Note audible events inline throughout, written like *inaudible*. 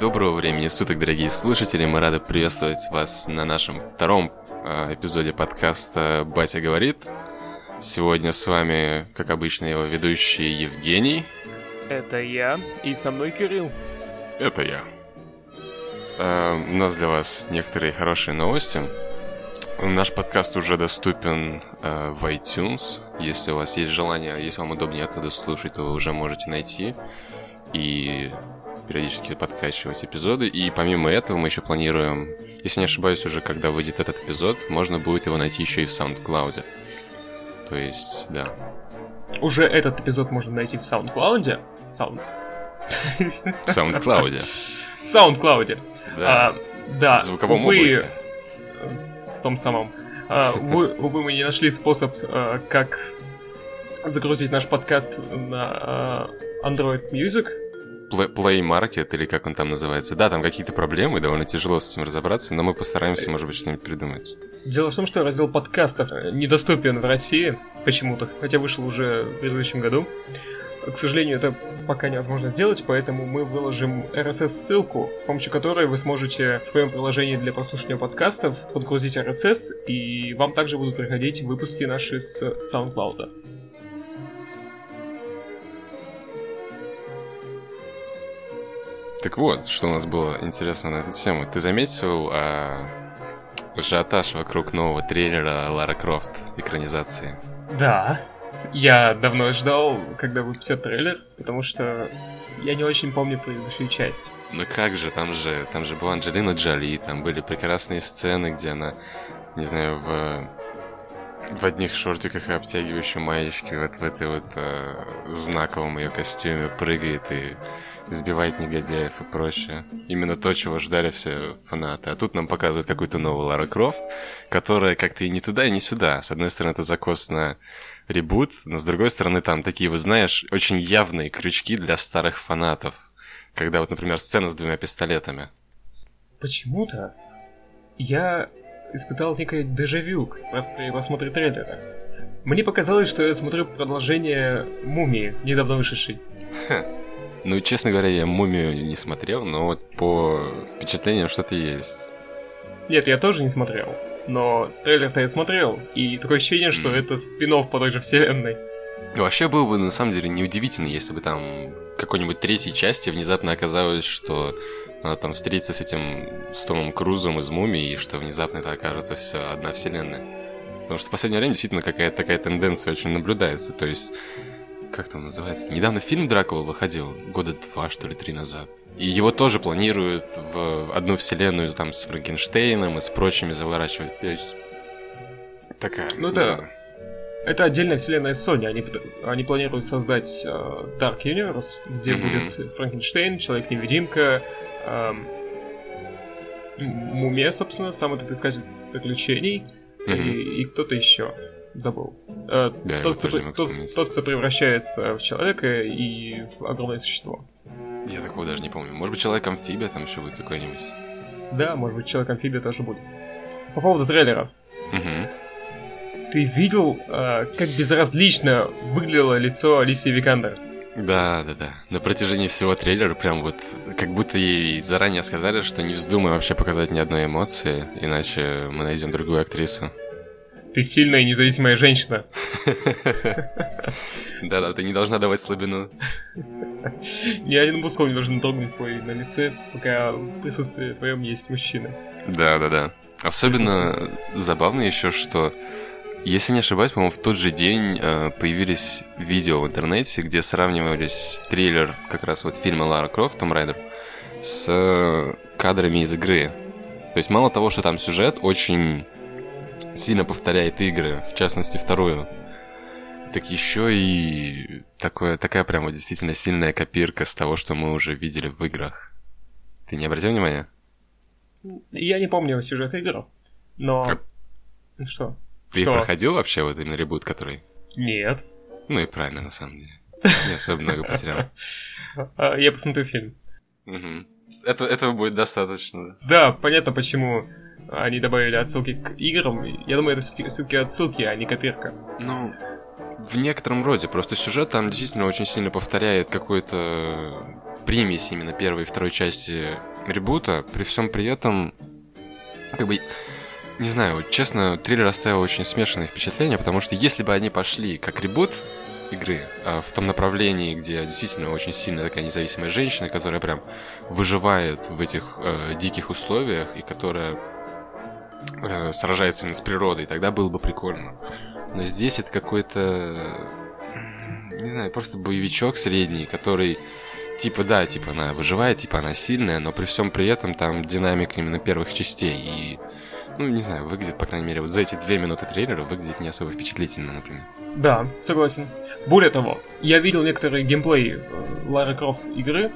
Доброго времени суток, дорогие слушатели. Мы рады приветствовать вас на нашем втором э, эпизоде подкаста «Батя говорит». Сегодня с вами, как обычно, его ведущий Евгений. Это я, и со мной Кирилл. Это я. Э, у нас для вас некоторые хорошие новости. Наш подкаст уже доступен э, в iTunes. Если у вас есть желание, если вам удобнее оттуда слушать, то вы уже можете найти. И периодически подкачивать эпизоды. И помимо этого мы еще планируем, если не ошибаюсь, уже когда выйдет этот эпизод, можно будет его найти еще и в SoundCloud. То есть, да. Уже этот эпизод можно найти в SoundCloud. Sound... В SoundCloud. *laughs* В SoundCloud. Да. А, да. В звуковом увы, облаке. В том самом. А, увы, увы, мы не нашли способ, а, как загрузить наш подкаст на а, Android Music. Play, Play Market, или как он там называется. Да, там какие-то проблемы, довольно тяжело с этим разобраться, но мы постараемся, может быть, что-нибудь придумать. Дело в том, что раздел подкастов недоступен в России почему-то, хотя вышел уже в предыдущем году. К сожалению, это пока невозможно сделать, поэтому мы выложим RSS-ссылку, с помощью которой вы сможете в своем приложении для прослушивания подкастов подгрузить RSS, и вам также будут приходить выпуски наши с SoundCloud. Так вот, что у нас было интересно на эту тему. Ты заметил а, ажиотаж вокруг нового трейлера Лара Крофт экранизации? Да, я давно ждал, когда выпустят трейлер, потому что я не очень помню предыдущую часть. Ну как же, там же, там же была Анджелина Джоли, там были прекрасные сцены, где она, не знаю, в в одних шортиках и обтягивающей маечке вот в этой вот э, знаковом ее костюме прыгает и сбивает негодяев и прочее. Именно то, чего ждали все фанаты. А тут нам показывают какую-то новую Лара Крофт, которая как-то и не туда, и не сюда. С одной стороны, это закос на ребут, но с другой стороны, там такие, вы знаешь, очень явные крючки для старых фанатов. Когда вот, например, сцена с двумя пистолетами. Почему-то я испытал некое дежавю при просмотре трейлера. Мне показалось, что я смотрю продолжение «Мумии», недавно вышедшей. Ну, честно говоря, я «Мумию» не смотрел, но вот по впечатлениям что-то есть. Нет, я тоже не смотрел. Но трейлер-то я смотрел, и такое ощущение, что Мгм. это спин по той же вселенной. Вообще было бы, на самом деле, неудивительно, если бы там в какой-нибудь третьей части внезапно оказалось, что она там встретится с этим с Томом Крузом из «Мумии», и что внезапно это окажется все одна вселенная. Потому что в последнее время действительно какая-то такая тенденция очень наблюдается. То есть, как там называется? Недавно фильм «Дракула» выходил, года два, что ли, три назад. И его тоже планируют в одну вселенную там с Франкенштейном и с прочими заворачивать. То есть, такая. Ну да. знаю. Это отдельная вселенная Sony. Они, они планируют создать э, Dark Universe, где Мгм. будет Франкенштейн, Человек-невидимка, М- Мумия, собственно, сам этот искатель приключений, Мгм. и, и кто-то еще. Забыл. Э, Да, я тот, кто, не мог тот- тот, кто превращается в человека и в огромное существо. Я такого даже не помню. Может быть, Человек-амфибия там еще будет какой-нибудь? Да, может быть, Человек-амфибия тоже будет. По поводу трейлера. Угу. Ты видел, э, как безразлично выглядело лицо Алисии Викандер? Да, да, да. На протяжении всего трейлера прям вот как будто ей заранее сказали, что не вздумай вообще показать ни одной эмоции, иначе мы найдем другую актрису. Ты сильная и независимая женщина. *laughs* Да-да, ты не должна давать слабину. *laughs* Ни один мускул не должен дрогнуть твой на лице, пока в присутствии твоем есть мужчина. Да, да, да. Особенно забавно еще, что, если не ошибаюсь, по-моему, в тот же день э, появились видео в интернете, где сравнивались трейлер как раз вот фильма Лара Крофт, Том Райдер, с э, кадрами из игры. То есть мало того, что там сюжет очень сильно повторяет игры, в частности вторую, так еще и такое, такая прям вот действительно сильная копирка с того, что мы уже видели в играх. Ты не обратил внимания? Я не помню сюжет игр, но... А- Что? Ты Что? проходил вообще, вот именно ребут, который? Нет. Ну и правильно, на самом деле. Не *laughs* особо много потерял. А, Я посмотрю фильм. Это, этого будет достаточно. Да, понятно, почему они добавили отсылки к играм. Я думаю, это все-таки отсылки, а не копирка. Ну, в некотором роде. Просто сюжет там действительно очень сильно повторяет какую-то примесь именно первой и второй части ребута. При всем при этом, как бы, не знаю, честно, триллер оставил очень смешанные впечатления, потому что если бы они пошли как ребут игры, а в том направлении, где действительно очень сильно такая независимая женщина, которая прям выживает в этих э, диких условиях и которая э, сражается именно с природой, тогда было бы прикольно. Но здесь это какой-то, не знаю, просто боевичок средний, который типа да, типа она выживает, типа она сильная, но при всем при этом там динамика именно первых частей и ну, не знаю, выглядит, по крайней мере, вот за эти две минуты трейлера выглядит не особо впечатлительно, например. Да, согласен. Более того, я видел некоторые геймплей э, Лары Крофт игры.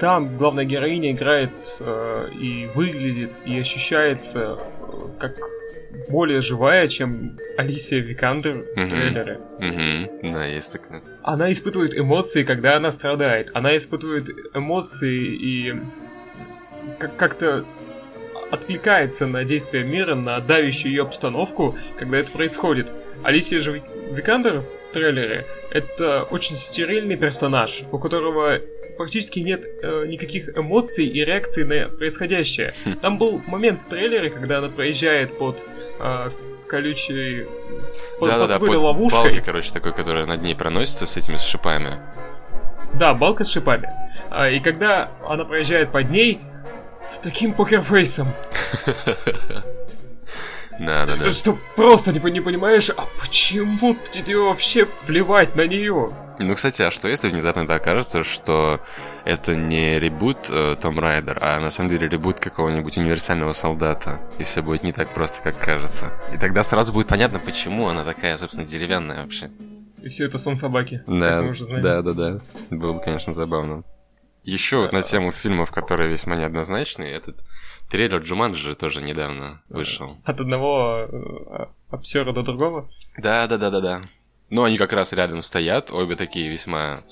Там главная героиня играет э, и выглядит, и ощущается э, как более живая, чем Алисия Викандер в трейлере. Угу, да, есть такое. Она испытывает эмоции, когда она страдает. Она испытывает эмоции и как- как-то откликается на действия мира, на давящую ее обстановку, когда это происходит. Алисия же Ви- Викандер в трейлере это очень стерильный персонаж, у которого практически нет э, никаких эмоций и реакций на происходящее. Там был момент в трейлере, когда она проезжает под э, колючей... под, под Да-да-да, какой-то под ловушкой. балкой, короче, такой, которая над ней проносится с этими с шипами. Да, балка с шипами. А, и когда она проезжает под ней с таким покерфейсом, *laughs* Да-да-да. что просто пон- не понимаешь, а почему тебе вообще плевать на нее? Ну, кстати, а что если внезапно так окажется, что это не ребут э, Том Райдер, а на самом деле ребут какого-нибудь универсального солдата, и все будет не так просто, как кажется. И тогда сразу будет понятно, почему она такая, собственно, деревянная вообще. И все это сон собаки. Да, да, да, да. Было бы, конечно, забавно. Еще вот на тему фильмов, которые весьма неоднозначные, этот трейлер Джуманджи тоже недавно вышел. От одного э, обсера до другого. Да, да, да, да, да. Ну, они как раз рядом стоят, обе такие весьма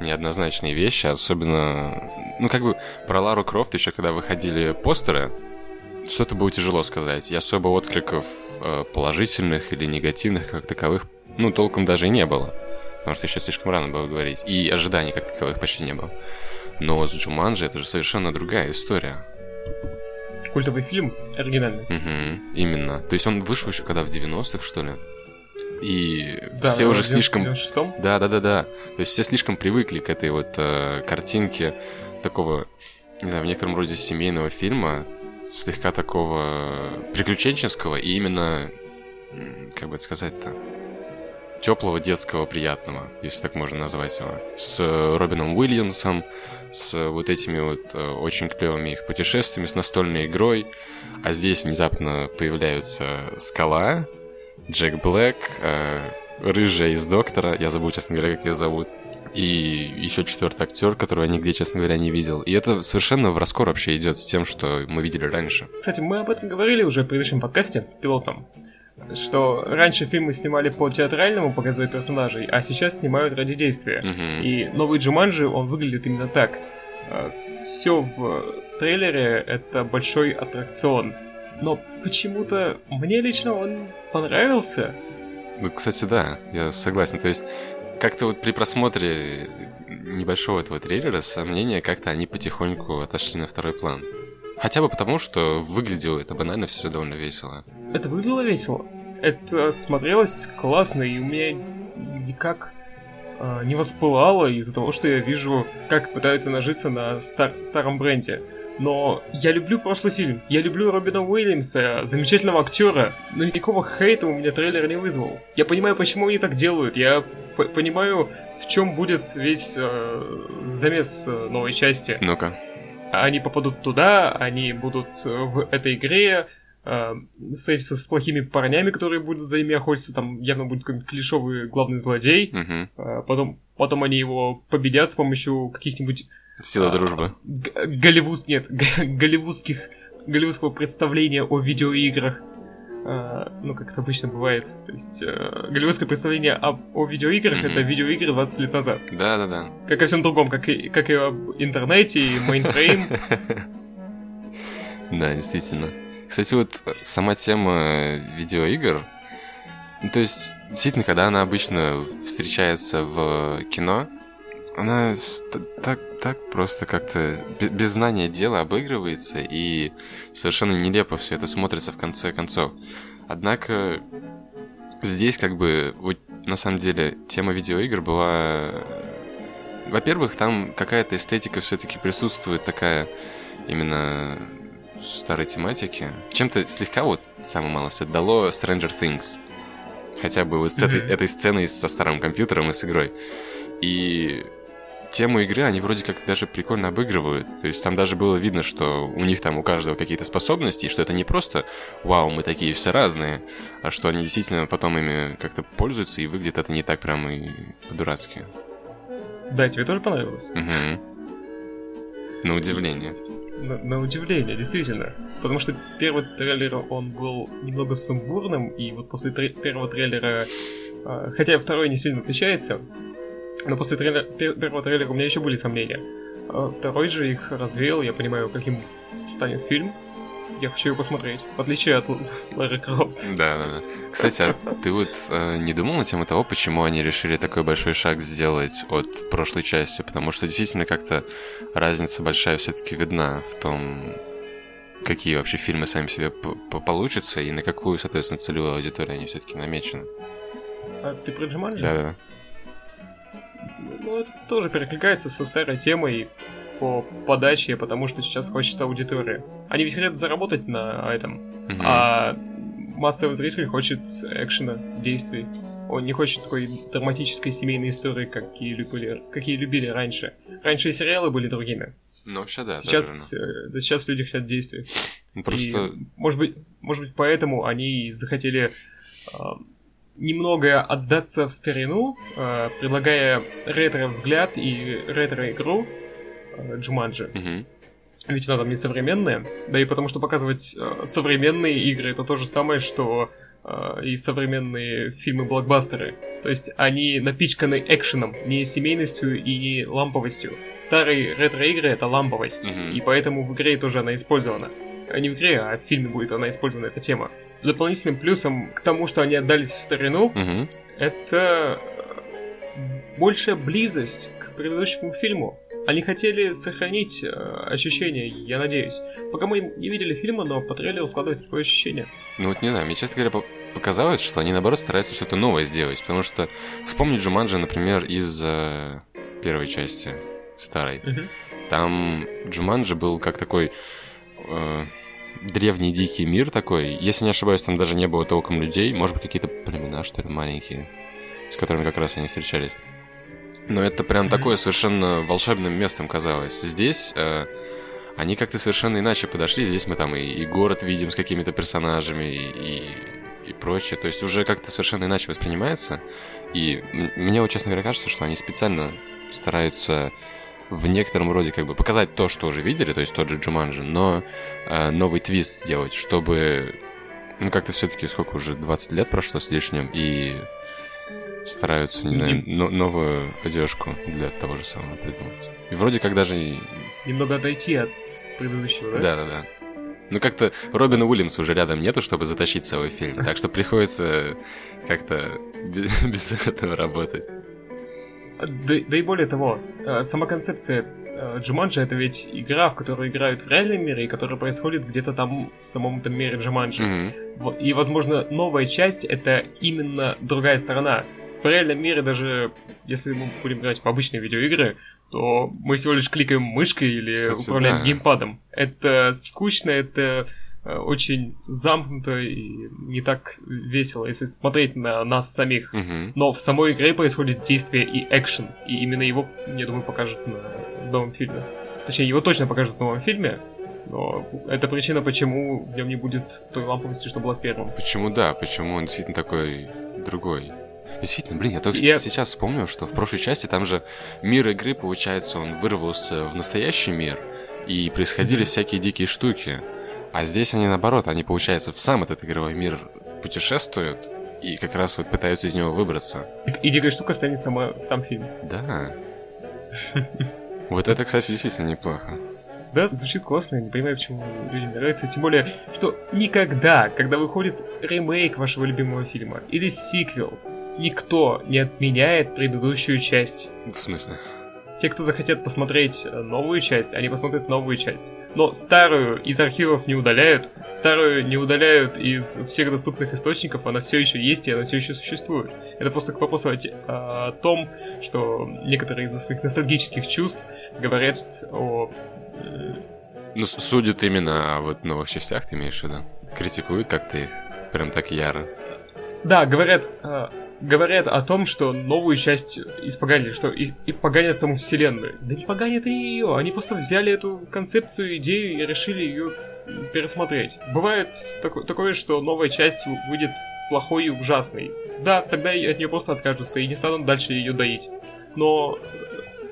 неоднозначные вещи, особенно, ну, как бы про Лару Крофт еще когда выходили постеры, что-то было тяжело сказать. И особо откликов э, положительных или негативных как таковых, ну, толком даже и не было. Потому что еще слишком рано было говорить. И ожиданий как таковых почти не было. Но с Джуманджи это же совершенно другая история. Культовый фильм, оригинальный. Мгм, именно. То есть он вышел еще когда в 90-х, что ли? И Да, все уже 90- слишком... 96-м. Да, да, да, да. То есть все слишком привыкли к этой вот э, картинке такого, не знаю, в некотором роде семейного фильма, слегка такого приключенческого и именно, как бы это сказать-то, теплого, детского, приятного, если так можно назвать его. С Робином Уильямсом, с вот этими вот э, очень клевыми их путешествиями, с настольной игрой. А здесь внезапно появляются Скала, Джек Блэк, э, рыжая из Доктора, я забыл, честно говоря, как ее зовут. И еще четвертый актер, которого я нигде, честно говоря, не видел. И это совершенно в раскор вообще идет с тем, что мы видели раньше. Кстати, мы об этом говорили уже в предыдущем подкасте, пилотном, что раньше фильмы снимали по театральному показывать персонажей, а сейчас снимают ради действия. Мгм. И новый Джуманджи, он выглядит именно так. Все в трейлере это большой аттракцион. Но почему-то мне лично он понравился. Ну, кстати, да, я согласен. То есть, как-то вот при просмотре небольшого этого трейлера сомнения как-то они потихоньку отошли на второй план. Хотя бы потому, что выглядело это банально все довольно весело. Это выглядело весело. Это смотрелось классно, и у меня никак а, не воспылало из-за того, что я вижу, как пытаются нажиться на стар- старом бренде. Но я люблю прошлый фильм. Я люблю Робина Уильямса, замечательного актера. Но никакого хейта у меня трейлер не вызвал. Я понимаю, почему они так делают. Я понимаю, в чем будет весь э, замес э, новой части. Ну-ка. Они попадут туда, они будут э, в этой игре, э, встретиться с плохими парнями, которые будут за ними охотиться, там явно будет какой-нибудь клишовый главный злодей, Мгм. э, потом, потом они его победят с помощью каких-нибудь Сила А, дружбы. голливуд, нет, голливудских, голливудского представления о видеоиграх. Э, ну, как это обычно бывает. То есть, э, голливудское представление об- о видеоиграх Мгм. это видеоигры 20 лет назад. Да-да-да. Как и о всем другом, как и, как и об интернете, и мейнфрейм. *laughs* Да, действительно. Кстати, вот сама тема видеоигр, ну, то есть, действительно, когда она обычно встречается в кино, она так, так просто как-то без знания дела обыгрывается, и совершенно нелепо все это смотрится в конце концов. Однако здесь как бы вот на самом деле тема видеоигр была... Во-первых, там какая-то эстетика все-таки присутствует такая именно старой тематики. Чем-то слегка вот, самое малость, отдало Stranger Things. Хотя бы вот с этой, этой сценой со старым компьютером и с игрой. И тему игры они вроде как даже прикольно обыгрывают. То есть там даже было видно, что у них там у каждого какие-то способности, и что это не просто «Вау, мы такие все разные», а что они действительно потом ими как-то пользуются, и выглядит это не так прям и по-дурацки. Да, тебе тоже понравилось? Угу. На удивление. На, на удивление, действительно. Потому что первый трейлер, он был немного сумбурным, и вот после тре- первого трейлера, э, хотя второй не сильно отличается, но после трейлера, первого трейлера у меня еще были сомнения. А второй же их развеял, я понимаю, каким станет фильм. Я хочу его посмотреть, в отличие от *laughs* Лары Крофт. Да, да, да. Кстати, а ты вот э, не думал на тему того, почему они решили такой большой шаг сделать от прошлой части? Потому что действительно как-то разница большая все-таки видна в том, какие вообще фильмы сами себе получатся и на какую, соответственно, целевую аудиторию они все-таки намечены. А ты про Джуманджи? Да, да. Ну, это тоже перекликается со старой темой по подаче, потому что сейчас хочется аудитория. Они ведь хотят заработать на этом, mm-hmm. а массовый зритель хочет экшена, действий. Он не хочет такой драматической семейной истории, какие любили, какие любили раньше. Раньше и сериалы были другими. Ну, вообще да. Сейчас, даже, да, сейчас люди хотят действий. Ну, просто... И, может быть, может быть, поэтому они захотели немного отдаться в старину, э, предлагая ретро-взгляд и ретро-игру э, Джуманджи. Mm-hmm. Ведь она там не современная, да и потому что показывать э, современные игры это то же самое, что э, и современные фильмы-блокбастеры. То есть они напичканы экшеном, не семейностью и не ламповостью. Старые ретро-игры это ламповость, mm-hmm. и поэтому в игре тоже она использована. А не в игре, а в фильме будет она использована, эта тема дополнительным плюсом к тому, что они отдались в старину, угу. это э, большая близость к предыдущему фильму. Они хотели сохранить э, ощущение, я надеюсь. Пока мы не видели фильма, но по трейлеру складывается такое ощущение. Ну вот не знаю, мне, честно говоря, показалось, что они наоборот стараются что-то новое сделать. Потому что вспомнить Джуманджи, например, из э, первой части старой. Угу. Там Джуманджи был как такой э, древний дикий мир такой. Если не ошибаюсь, там даже не было толком людей. Может быть, какие-то племена, что ли, маленькие, с которыми как раз они встречались. Но это прям такое совершенно волшебным местом казалось. Здесь э, они как-то совершенно иначе подошли. Здесь мы там и, и город видим с какими-то персонажами, и, и, и прочее. То есть уже как-то совершенно иначе воспринимается. И мне вот, честно говоря, кажется, что они специально стараются в некотором роде как бы показать то, что уже видели, то есть тот же Джуманджи, но э, новый твист сделать, чтобы, ну, как-то все-таки сколько уже, 20 лет прошло с лишним, и стараются, не знаю, но, новую одежку для того же самого придумать. И вроде как даже... Немного отойти от предыдущего, да? Да-да-да. Ну, как-то Робина Уильямса уже рядом нету, чтобы затащить целый фильм. Так что приходится как-то *laughs* без, без этого работать. Да, да и более того, э, сама концепция э, Джуманджи это ведь игра, в которую играют в реальном мире и которая происходит где-то там в самом этом мире Джуманджи. Mm-hmm. И, возможно, новая часть это именно другая сторона. В реальном мире даже, если мы будем играть в обычные видеоигры, то мы всего лишь кликаем мышкой или Кстати, управляем да. геймпадом. Это скучно, это очень замкнуто и не так весело, если смотреть на нас самих. Угу. Но в самой игре происходит действие и экшен, и именно его, я думаю, покажут на новом фильме. Точнее, его точно покажут в новом фильме, но это причина, почему в нем не будет той ламповости, что была в первом. Почему да, почему он действительно такой другой. Действительно, блин, я только я... сейчас вспомнил, что в прошлой части там же мир игры, получается, он вырвался в настоящий мир, и происходили mm-hmm. всякие дикие штуки. А здесь они наоборот, они, получается, в сам этот игровой мир путешествуют и как раз вот пытаются из него выбраться. И, и дикая штука станет сама, сам фильм. Да. *laughs* Вот это, кстати, действительно неплохо. Да, звучит классно, я не понимаю, почему людям нравится. Тем более, что никогда, когда выходит ремейк вашего любимого фильма или сиквел, никто не отменяет предыдущую часть. В смысле? Те, кто захотят посмотреть э, новую часть, они посмотрят новую часть. Но старую из архивов не удаляют, старую не удаляют из всех доступных источников, она все еще есть и она все еще существует. Это просто к вопросу о, о том, что некоторые из своих ностальгических чувств говорят о... Э, ну, судят именно о вот новых частях, ты имеешь в виду? Критикуют как-то их прям так яро. Да, говорят, э, говорят о том, что новую часть испоганили, что и, и поганят саму вселенную. Да не поганят и ее, они просто взяли эту концепцию, идею и решили ее пересмотреть. Бывает так, такое, что новая часть выйдет плохой и ужасной. Да, тогда от нее просто откажутся и не станут дальше ее доить. Но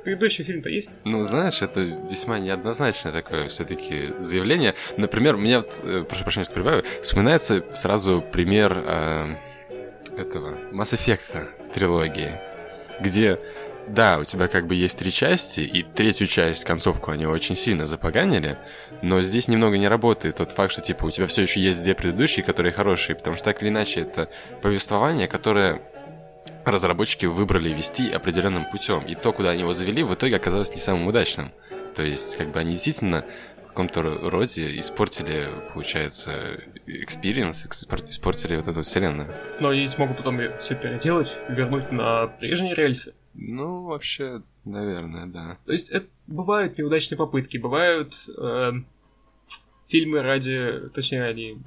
предыдущий фильм-то есть? Ну, знаешь, это весьма неоднозначное такое все-таки заявление. Например, меня, э, прошу прощения, что прибавлю, вспоминается сразу пример э, этого Mass Effect трилогии, где да, у тебя как бы есть три части, и третью часть, концовку они очень сильно запоганили, но здесь немного не работает тот факт, что типа у тебя все еще есть две предыдущие, которые хорошие, потому что так или иначе это повествование, которое разработчики выбрали вести определенным путем, и то, куда они его завели, в итоге оказалось не самым удачным. То есть, как бы они действительно каком-то роде испортили, получается, experience, испортили вот эту вселенную. Но они могут потом все переделать, вернуть на прежние рельсы. Ну, вообще, наверное, да. То есть это бывают неудачные попытки, бывают э, фильмы ради, точнее, они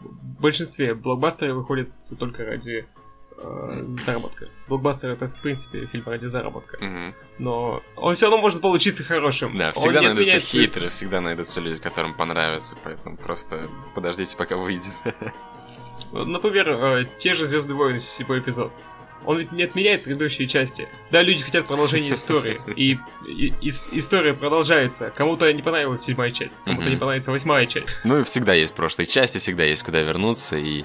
в большинстве блокбастеры выходят только ради э, заработка. Блокбастер это, в принципе, фильм ради заработка. Угу. Но он все равно может получиться хорошим. Да, всегда найдутся меняет... хейтеры, всегда найдутся люди, которым понравится, поэтому просто подождите, пока выйдет. Например, э, те же Звезды войны, седьмой эпизод. Он ведь не отменяет предыдущие части. Да, люди хотят продолжения истории. И, и, и история продолжается. Кому-то не понравилась седьмая часть, кому-то mm-hmm. не понравится восьмая часть. Ну и всегда есть прошлые части, всегда есть куда вернуться, и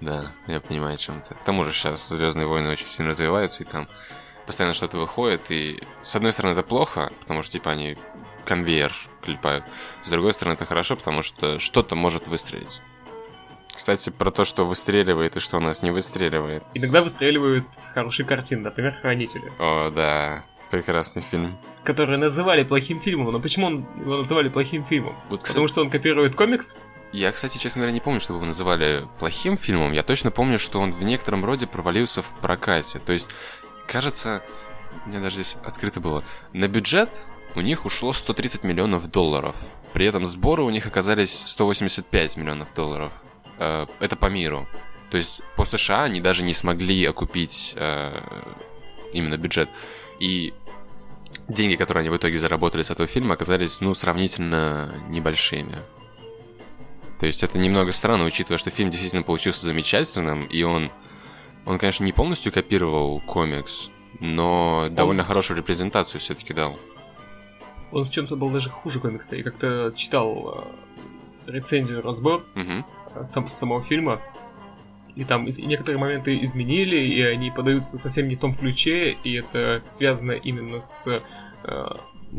да, я понимаю, о чем ты. К тому же сейчас Звездные войны очень сильно развиваются, и там постоянно что-то выходит, и с одной стороны это плохо, потому что типа они конвейер клепают. С другой стороны это хорошо, потому что что-то может выстрелить. Кстати, про то, что выстреливает и что у нас не выстреливает. Иногда выстреливают хорошие картины, например, «Хранители». О, да. Прекрасный фильм. Который называли плохим фильмом. Но почему он его называли плохим фильмом? Вот, кстати... Потому что он копирует комикс? Я, кстати, честно говоря, не помню, чтобы его называли плохим фильмом. Я точно помню, что он в некотором роде провалился в прокате. То есть, кажется, у меня даже здесь открыто было. На бюджет у них ушло 130 миллионов долларов. При этом сборы у них оказались 185 миллионов долларов. Э, это по миру. То есть по США они даже не смогли окупить э, именно бюджет. И деньги, которые они в итоге заработали с этого фильма, оказались, ну, сравнительно небольшими. То есть это немного странно, учитывая, что фильм действительно получился замечательным, и он, он, конечно, не полностью копировал комикс, но он... довольно хорошую репрезентацию все-таки дал. Он в чем-то был даже хуже комикса. Я как-то читал э, рецензию, разбор угу. сам, самого фильма, и там некоторые моменты изменили, и они подаются совсем не в том ключе, и это связано именно с э,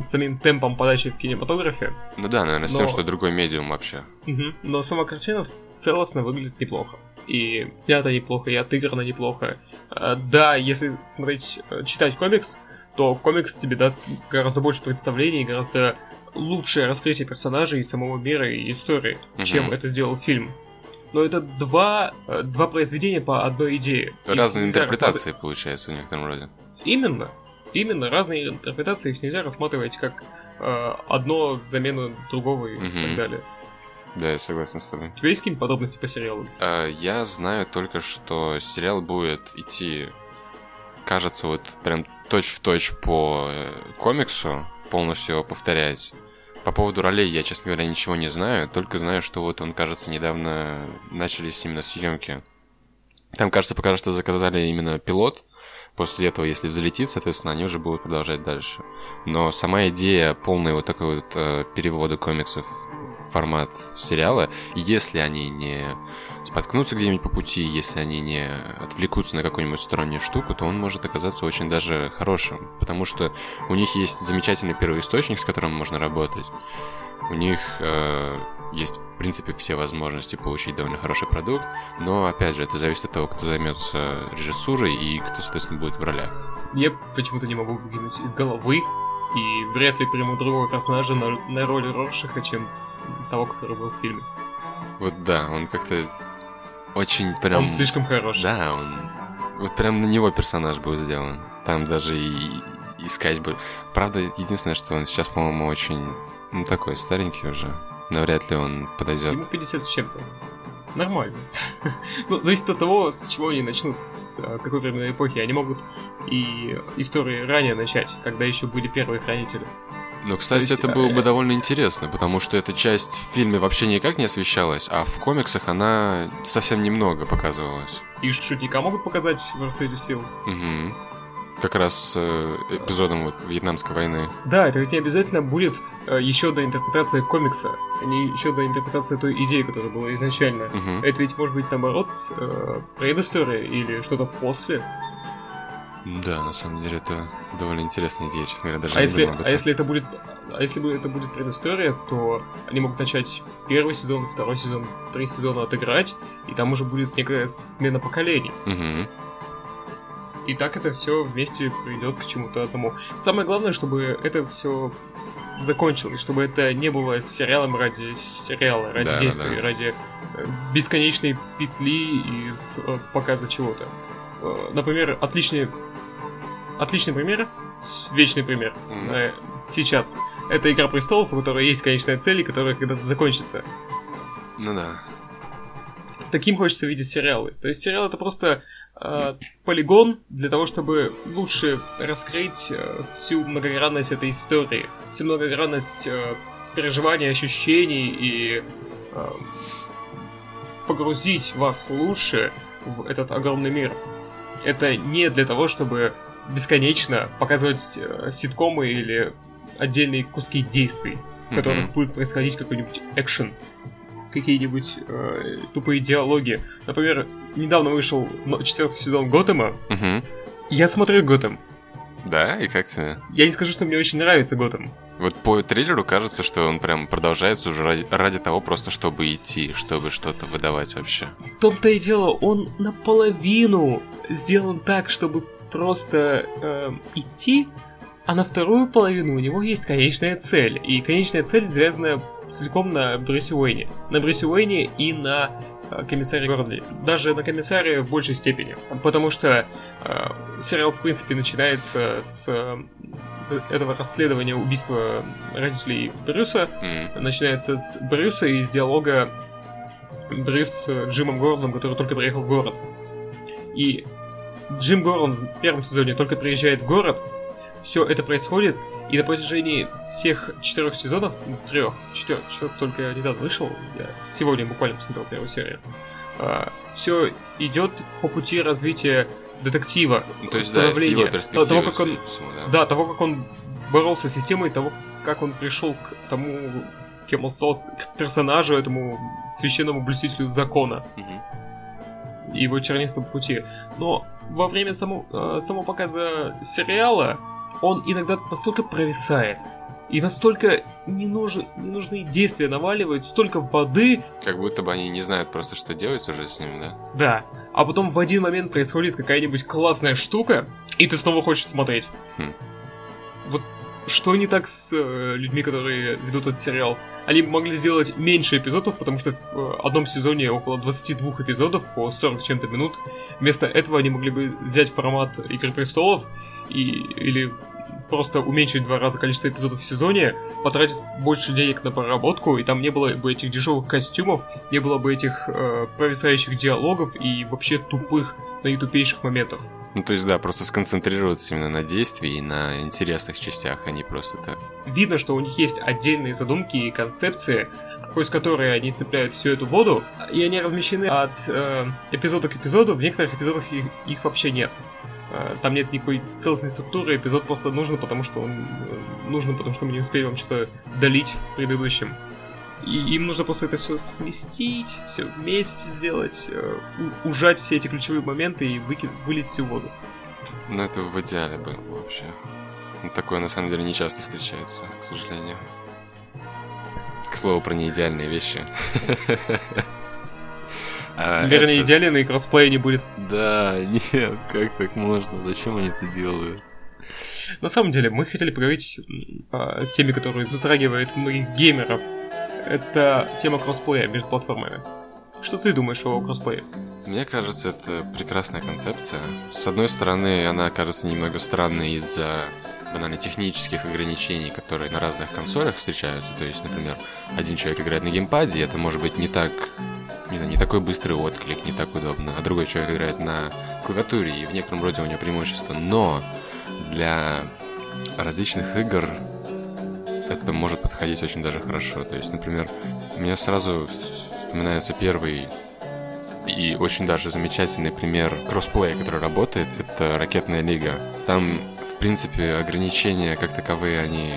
самим темпом подачи в кинематографе. Ну да, наверное, но... с тем, что другой медиум вообще. Угу. Но сама картина целостно выглядит неплохо. И снято неплохо, и отыграно неплохо. А, да, если смотреть, э, читать комикс, то комикс тебе даст гораздо больше представлений, гораздо лучшее раскрытие персонажей, самого мира и истории, угу. чем это сделал фильм. Но это два, э, два произведения по одной идее. Разные интерпретации, рассматр... получается, в некотором роде. Именно. Именно разные интерпретации их нельзя рассматривать как э, одно замену другого и угу. так далее. Да, я согласен с тобой. У тебя есть какие-нибудь подробности по сериалу? Э, я знаю только, что сериал будет идти, кажется, вот прям точь-в-точь по э, комиксу, полностью его повторять. По поводу ролей я, честно говоря, ничего не знаю, только знаю, что вот он, кажется, недавно начались именно съемки. Там, кажется, пока что заказали именно пилот, После этого, если взлетит, соответственно, они уже будут продолжать дальше. Но сама идея полной вот такой вот э, перевода комиксов в формат сериала, если они не споткнутся где-нибудь по пути, если они не отвлекутся на какую-нибудь стороннюю штуку, то он может оказаться очень даже хорошим, потому что у них есть замечательный первый источник, с которым можно работать. у них э, есть, в принципе, все возможности получить довольно хороший продукт, но, опять же, это зависит от того, кто займется режиссурой и кто, соответственно, будет в ролях. Я почему-то не могу выкинуть из головы, и вряд ли приму другого персонажа на, на роль Роршиха, чем того, который был в фильме. Вот да, он как-то очень прям... Он слишком хорош. Да, он... Вот прям на него персонаж был сделан. Там даже и искать бы... Правда, единственное, что он сейчас, по-моему, очень... Ну, такой старенький уже. Навряд ли он подойдет. Ему 50 с чем-то. Нормально. *laughs* ну, зависит от того, с чего они начнут, с а, какой временной эпохи. Они могут и истории ранее начать, когда еще были первые хранители. Ну, кстати, есть, это было бы э, довольно интересно, потому что эта часть в фильме вообще никак не освещалась, а в комиксах она совсем немного показывалась. И шутника могут показать в «Рассвете сил». Угу. Как раз э, эпизодом вот Вьетнамской войны. Да, это ведь не обязательно будет э, еще до интерпретации комикса, а не еще до интерпретации той идеи, которая была изначально. Угу. Это ведь может быть наоборот э, предыстория или что-то после. Да, на самом деле это довольно интересная идея, честно говоря, даже а не если, думал А если это будет, а если это будет предыстория, то они могут начать первый сезон, второй сезон, три сезона отыграть, и там уже будет некая смена поколений. Угу. И так это все вместе приведет к чему-то одному. Самое главное, чтобы это все закончилось, чтобы это не было сериалом ради сериала, ради да, действия, да. ради э, бесконечной петли из э, показа чего-то. Э, например, отличный отличный пример, вечный пример mm-hmm. сейчас. Это Игра престолов, у которой есть конечная цель, и которая когда-то закончится. Ну да. Таким хочется видеть сериалы. То есть сериал это просто полигон для того, чтобы лучше раскрыть э, всю многогранность этой истории, всю многогранность э, переживаний, ощущений и э, погрузить вас лучше в этот огромный мир. Это не для того, чтобы бесконечно показывать э, ситкомы или отдельные куски действий, в которых mm-hmm. будет происходить какой-нибудь экшен, какие-нибудь э, тупые диалоги. Например, недавно вышел четвертый сезон Готэма. Mm-hmm. Я смотрю Готэм. Да, и как тебе? Я не скажу, что мне очень нравится Готэм. Вот по трейлеру кажется, что он прям продолжается уже ради, ради того, просто чтобы идти, чтобы что-то выдавать вообще. В том-то и дело, он наполовину сделан так, чтобы просто э, идти, а на вторую половину у него есть конечная цель. И конечная цель завязана целиком на Брюсе Уэйне. На Брюсе Уэйне и на э, комиссаре Гордли. Даже на комиссаре в большей степени. Потому что э, сериал, в принципе, начинается с э, этого расследования убийства родителей Брюса. Mm. Начинается с Брюса и с диалога Брюс с Джимом Гордоном, который только приехал в город. И Джим Гордон в первом сезоне только приезжает в город, все это происходит, и на протяжении всех четырех сезонов, ну, трех, четырех, четырех только недавно вышел, я сегодня буквально посмотрел первую серию, а, все идет по пути развития детектива. Ну, то есть, да, с его перспективы. Того, как он, всего, да. да, того, как он боролся с системой, того, как он пришел к тому, кем он стал, к персонажу, этому священному блюстителю закона. Угу и его чернистом пути. Но во время само, э, самого показа сериала он иногда настолько провисает, и настолько не, нужен, не нужны действия наваливают, столько воды. Как будто бы они не знают просто, что делать уже с ним, да? Да. А потом в один момент происходит какая-нибудь классная штука, и ты снова хочешь смотреть. Хм. Вот что не так с э, людьми, которые ведут этот сериал? Они могли сделать меньше эпизодов, потому что в одном сезоне около 22 эпизодов по 40 чем-то минут. Вместо этого они могли бы взять формат Игры Престолов и, или просто уменьшить в два раза количество эпизодов в сезоне, потратить больше денег на проработку, и там не было бы этих дешевых костюмов, не было бы этих э, провисающих диалогов и вообще тупых, наитупейших моментов. Ну, то есть, да, просто сконцентрироваться именно на действии и на интересных частях, а не просто так. Видно, что у них есть отдельные задумки и концепции, сквозь которые они цепляют всю эту воду, и они размещены от э, эпизода к эпизоду, в некоторых эпизодах их, их вообще нет. Э, там нет никакой целостной структуры, эпизод просто нужен, потому что он э, нужен, потому что мы не успели вам что-то долить предыдущим. И им нужно просто это все сместить, все вместе сделать, э, ужать все эти ключевые моменты и выки... вылить всю воду. Ну, это в идеале было вообще. Такое, на самом деле, не часто встречается, к сожалению. слову про неидеальные вещи. *laughs* А, Вернее, это... идеально и кроссплея не будет. Да, *laughs* нет, как так можно? Зачем они это делают? На самом деле, мы хотели поговорить о теме, которая затрагивает многих геймеров. Это тема кроссплея между платформами. Что ты думаешь о кроссплее? Мне кажется, это прекрасная концепция. С одной стороны, она кажется немного странной из-за банально технических ограничений, которые на разных консолях встречаются. То есть, например, один человек играет на геймпаде, и это может быть не так не, знаю, не такой быстрый отклик, не так удобно, а другой человек играет на клавиатуре, и в некотором роде у него преимущество. Но для различных игр это может подходить очень даже хорошо. То есть, например, меня сразу вспоминается первый и очень даже замечательный пример кроссплея, который работает, это ракетная лига. Там, в принципе, ограничения как таковые, они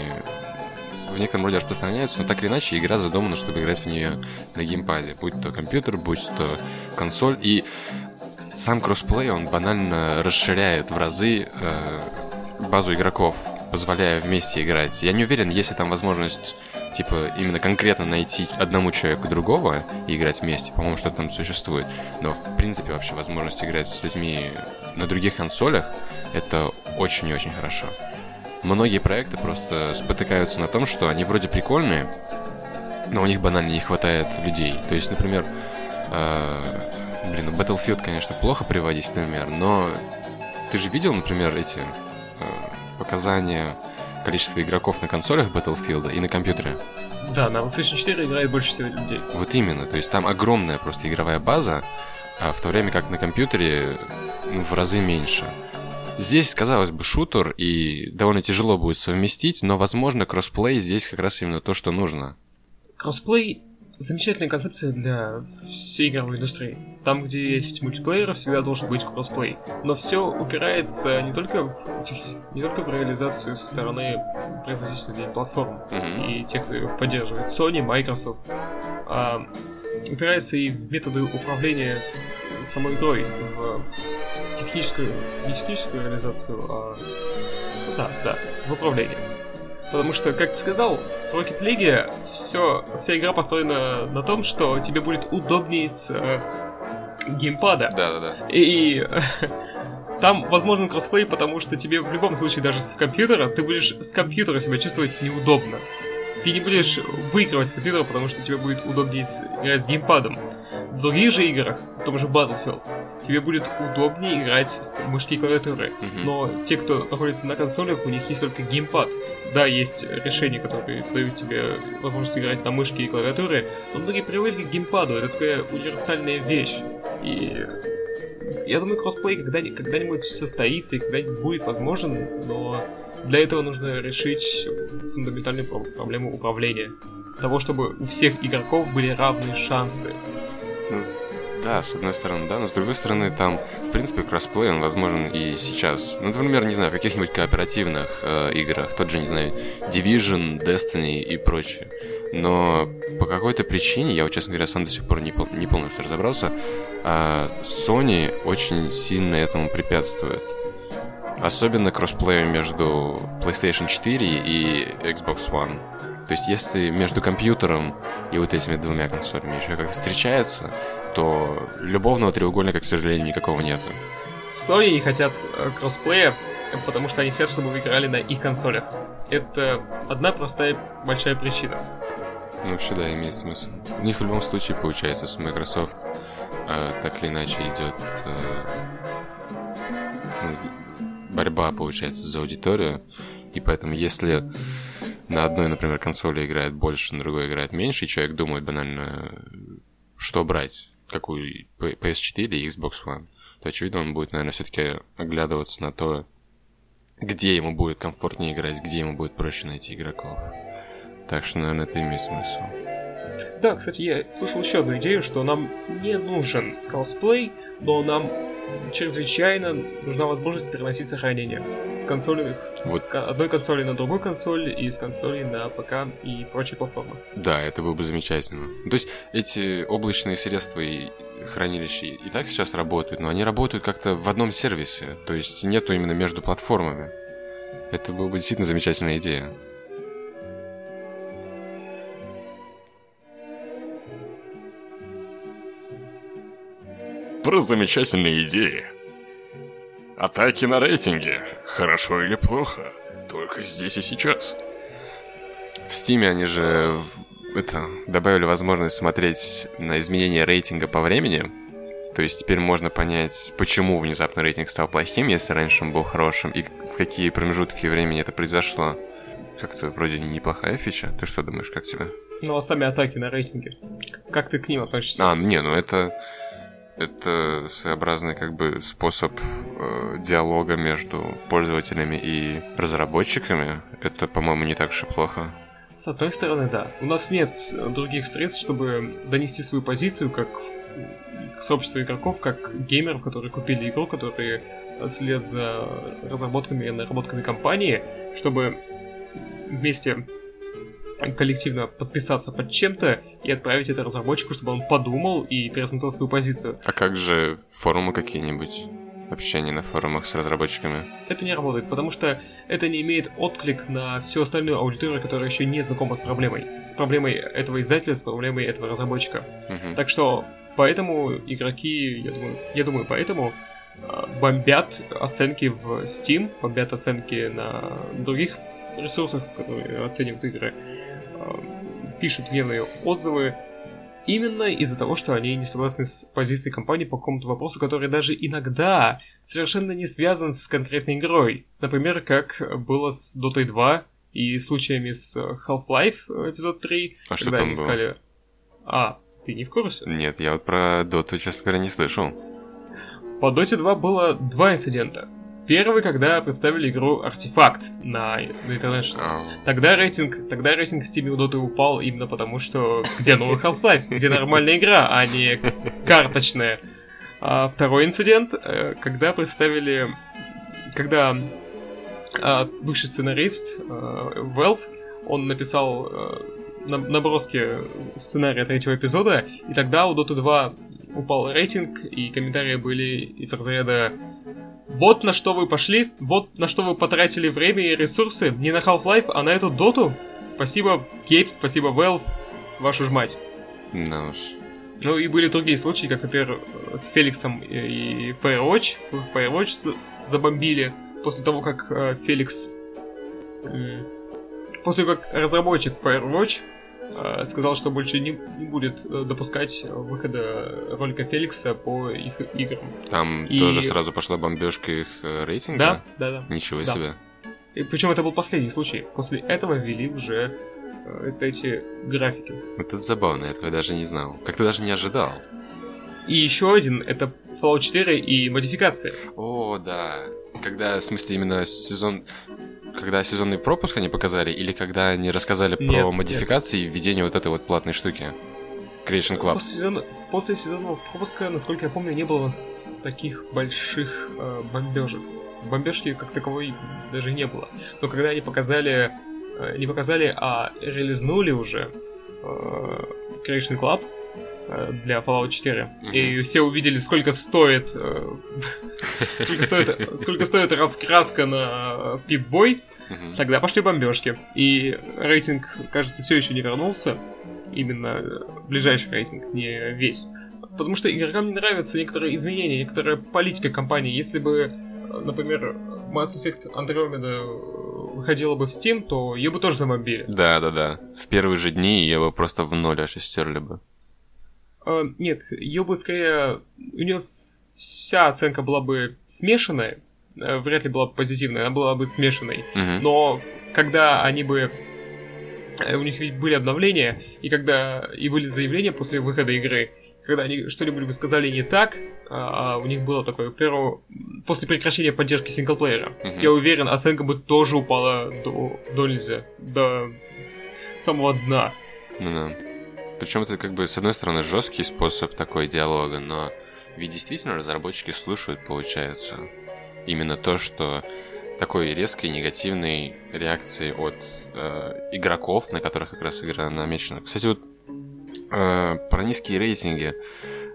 в некотором роде распространяются, но так или иначе игра задумана, чтобы играть в нее на геймпаде, будь то компьютер, будь то консоль. И сам кроссплей, он банально расширяет в разы э, базу игроков, позволяя вместе играть. Я не уверен, есть ли там возможность, типа, именно конкретно найти одному человеку другого и играть вместе. По-моему, что там существует. Но, в принципе, вообще возможность играть с людьми на других консолях, это очень и очень хорошо. Многие проекты просто спотыкаются на том, что они вроде прикольные, но у них банально не хватает людей. То есть, например, э, блин, ну Battlefield, конечно, плохо приводить в пример, но ты же видел, например, эти э, показания количества игроков на консолях Battlefield и на компьютере? Да, на PlayStation 4 играет больше всего людей. Вот именно, то есть там огромная просто игровая база, а в то время как на компьютере ну, в разы меньше. Здесь, казалось бы, шутер, и довольно тяжело будет совместить, но, возможно, кроссплей здесь как раз именно то, что нужно. Кроссплей замечательная концепция для всей игровой индустрии. Там, где есть мультиплеер, всегда должен быть кроссплей. Но все упирается не только в, не только в реализацию со стороны производителей платформ mm-hmm. и тех, кто их поддерживает, Sony, Microsoft, а упирается и в методы управления самой игрой, в техническую, не техническую реализацию, а... Ну, да, да, в управлении. Потому что, как ты сказал, в Rocket League все, вся игра построена на том, что тебе будет удобнее с э, геймпада. Да, да, да. И *laughs* там возможен кроссплей, потому что тебе в любом случае даже с компьютера, ты будешь с компьютера себя чувствовать неудобно. Ты не будешь выигрывать компьютера, потому что тебе будет удобнее играть с геймпадом. В других же играх, в том же Battlefield, тебе будет удобнее играть с мышки и клавиатуры. Mm-hmm. Но те, кто находится на консолях, у них есть только геймпад. Да, есть решения, которые дают тебе возможность играть на мышке и клавиатуре, но многие привыкли к геймпаду. Это такая универсальная вещь. И я думаю, кроссплей когда- когда-нибудь состоится и когда-нибудь будет возможен, но для этого нужно решить фундаментальную проблему управления. Того, чтобы у всех игроков были равные шансы. Да, с одной стороны, да, но с другой стороны, там, в принципе, кроссплей, он возможен и сейчас. Ну, например, не знаю, в каких-нибудь кооперативных э, играх, тот же, не знаю, Division, Destiny и прочее. Но по какой-то причине, я, честно говоря, сам до сих пор не, пол- не полностью разобрался, э, Sony очень сильно этому препятствует. Особенно кроссплею между PlayStation 4 и Xbox One. То есть, если между компьютером и вот этими двумя консолями еще как-то встречается, то любовного треугольника, к сожалению, никакого нет. Sony не хотят э, кроссплея, потому что они хотят, чтобы вы играли на их консолях. Это одна простая большая причина. Ну, вообще, да, имеет смысл. У них в любом случае, получается, с Microsoft э, так или иначе идет э, ну, борьба, получается, за аудиторию. И поэтому, если на одной, например, консоли играет больше, на другой играет меньше, и человек думает банально, что брать, какую PS4 или Xbox One, то, очевидно, он будет, наверное, все-таки оглядываться на то, где ему будет комфортнее играть, где ему будет проще найти игроков. Так что, наверное, это имеет смысл. Да, кстати, я слышал еще одну идею, что нам не нужен косплей, но нам чрезвычайно нужна возможность переносить сохранение с консоли вот. с одной консоли на другую консоль и с консоли на ПК и прочие платформы. Да, это было бы замечательно. То есть эти облачные средства и хранилища и так сейчас работают, но они работают как-то в одном сервисе, то есть нету именно между платформами. Это была бы действительно замечательная идея. Про замечательные идеи. Атаки на рейтинге. Хорошо или плохо? Только здесь и сейчас. В Стиме они же это, добавили возможность смотреть на изменения рейтинга по времени. То есть теперь можно понять, почему внезапно рейтинг стал плохим, если раньше он был хорошим, и в какие промежутки времени это произошло. Как-то вроде неплохая фича. Ты что думаешь, как тебе? Ну, а сами атаки на рейтинге. Как ты к ним относишься? А, не, ну это... Это своеобразный как бы способ э, диалога между пользователями и разработчиками. Это, по-моему, не так уж и плохо. С одной стороны, да. У нас нет других средств, чтобы донести свою позицию как к сообществу игроков, как геймеров, которые купили игру, которые след за разработками и наработками компании, чтобы вместе коллективно подписаться под чем-то и отправить это разработчику, чтобы он подумал и пересмотрел свою позицию. А как же форумы какие-нибудь? Общение на форумах с разработчиками? Это не работает, потому что это не имеет отклик на всю остальную аудиторию, которая еще не знакома с проблемой. С проблемой этого издателя, с проблемой этого разработчика. Угу. Так что поэтому игроки, я думаю, я думаю, поэтому а, бомбят оценки в Steam, бомбят оценки на других ресурсах, которые оценивают игры, пишут гневные отзывы именно из-за того, что они не согласны с позицией компании по какому-то вопросу, который даже иногда совершенно не связан с конкретной игрой. Например, как было с Dota 2 и случаями с Half-Life э, эпизод 3, а когда они было? сказали... А, ты не в курсе? Нет, я вот про Dota, честно говоря, не слышал. По Dota 2 было два инцидента. Первый, когда представили игру Артефакт на, на International. Тогда рейтинг, тогда рейтинг Steam у Dota упал именно потому, что где новый Half-Life, где нормальная игра, а не карточная. А второй инцидент, э, когда представили, когда а, бывший сценарист э, Valve, он написал э, наброски сценария третьего эпизода, и тогда у Dota 2 упал рейтинг, и комментарии были из разряда вот на что вы пошли, вот на что вы потратили время и ресурсы, не на Half-Life, а на эту доту. Спасибо, Гейб, спасибо, Valve, вашу ж мать. Ну уж. Ну и были другие случаи, как, например, с Феликсом и Firewatch. Firewatch забомбили после того, как э, Феликс... После того, как разработчик Firewatch Э, сказал, что больше не, не будет э, допускать выхода ролика Феликса по их играм. Там и... тоже сразу пошла бомбежка их э, рейтинга? Да, да, да. Ничего да. себе. И, причем это был последний случай. После этого ввели уже э, эти графики. Это забавно, я этого даже не знал. Как-то даже не ожидал. И еще один, это Fallout 4 и модификации. О, да. Когда, в смысле, именно сезон когда сезонный пропуск они показали, или когда они рассказали нет, про модификации нет. и введение вот этой вот платной штуки? Creation Club. После, сезон... После сезонного пропуска, насколько я помню, не было таких больших э, бомбежек. Бомбежки как таковой даже не было. Но когда они показали, э, не показали, а релизнули уже э, Creation Club, для Fallout 4. Mm-hmm. И все увидели, сколько стоит, э, *laughs* сколько стоит, сколько стоит раскраска на пип-бой. Mm-hmm. Тогда пошли бомбежки. И рейтинг, кажется, все еще не вернулся. Именно ближайший рейтинг, не весь. Потому что игрокам не нравятся некоторые изменения, некоторая политика компании. Если бы, например, Mass Effect Andromeda выходила бы в Steam, то ее бы тоже забомбили. Да, да, да. В первые же дни ее бы просто в ноль аж стерли бы. Э, нет, ее бы скорее... У нее вся оценка была бы смешанная, э, вряд ли была бы позитивная, она была бы смешанной. Mm-hmm. Но когда они бы... Э, у них ведь были обновления, и когда и были заявления после выхода игры, когда они что-нибудь бы сказали не так, а, а у них было такое первое... После прекращения поддержки синглплеера, mm-hmm. я уверен, оценка бы тоже упала до, до нельзя, до самого дна. Mm-hmm. Причем это как бы, с одной стороны, жесткий способ такой диалога, но ведь действительно разработчики слушают, получается, именно то, что такой резкой негативной реакции от э, игроков, на которых как раз игра намечена. Кстати, вот э, про низкие рейтинги.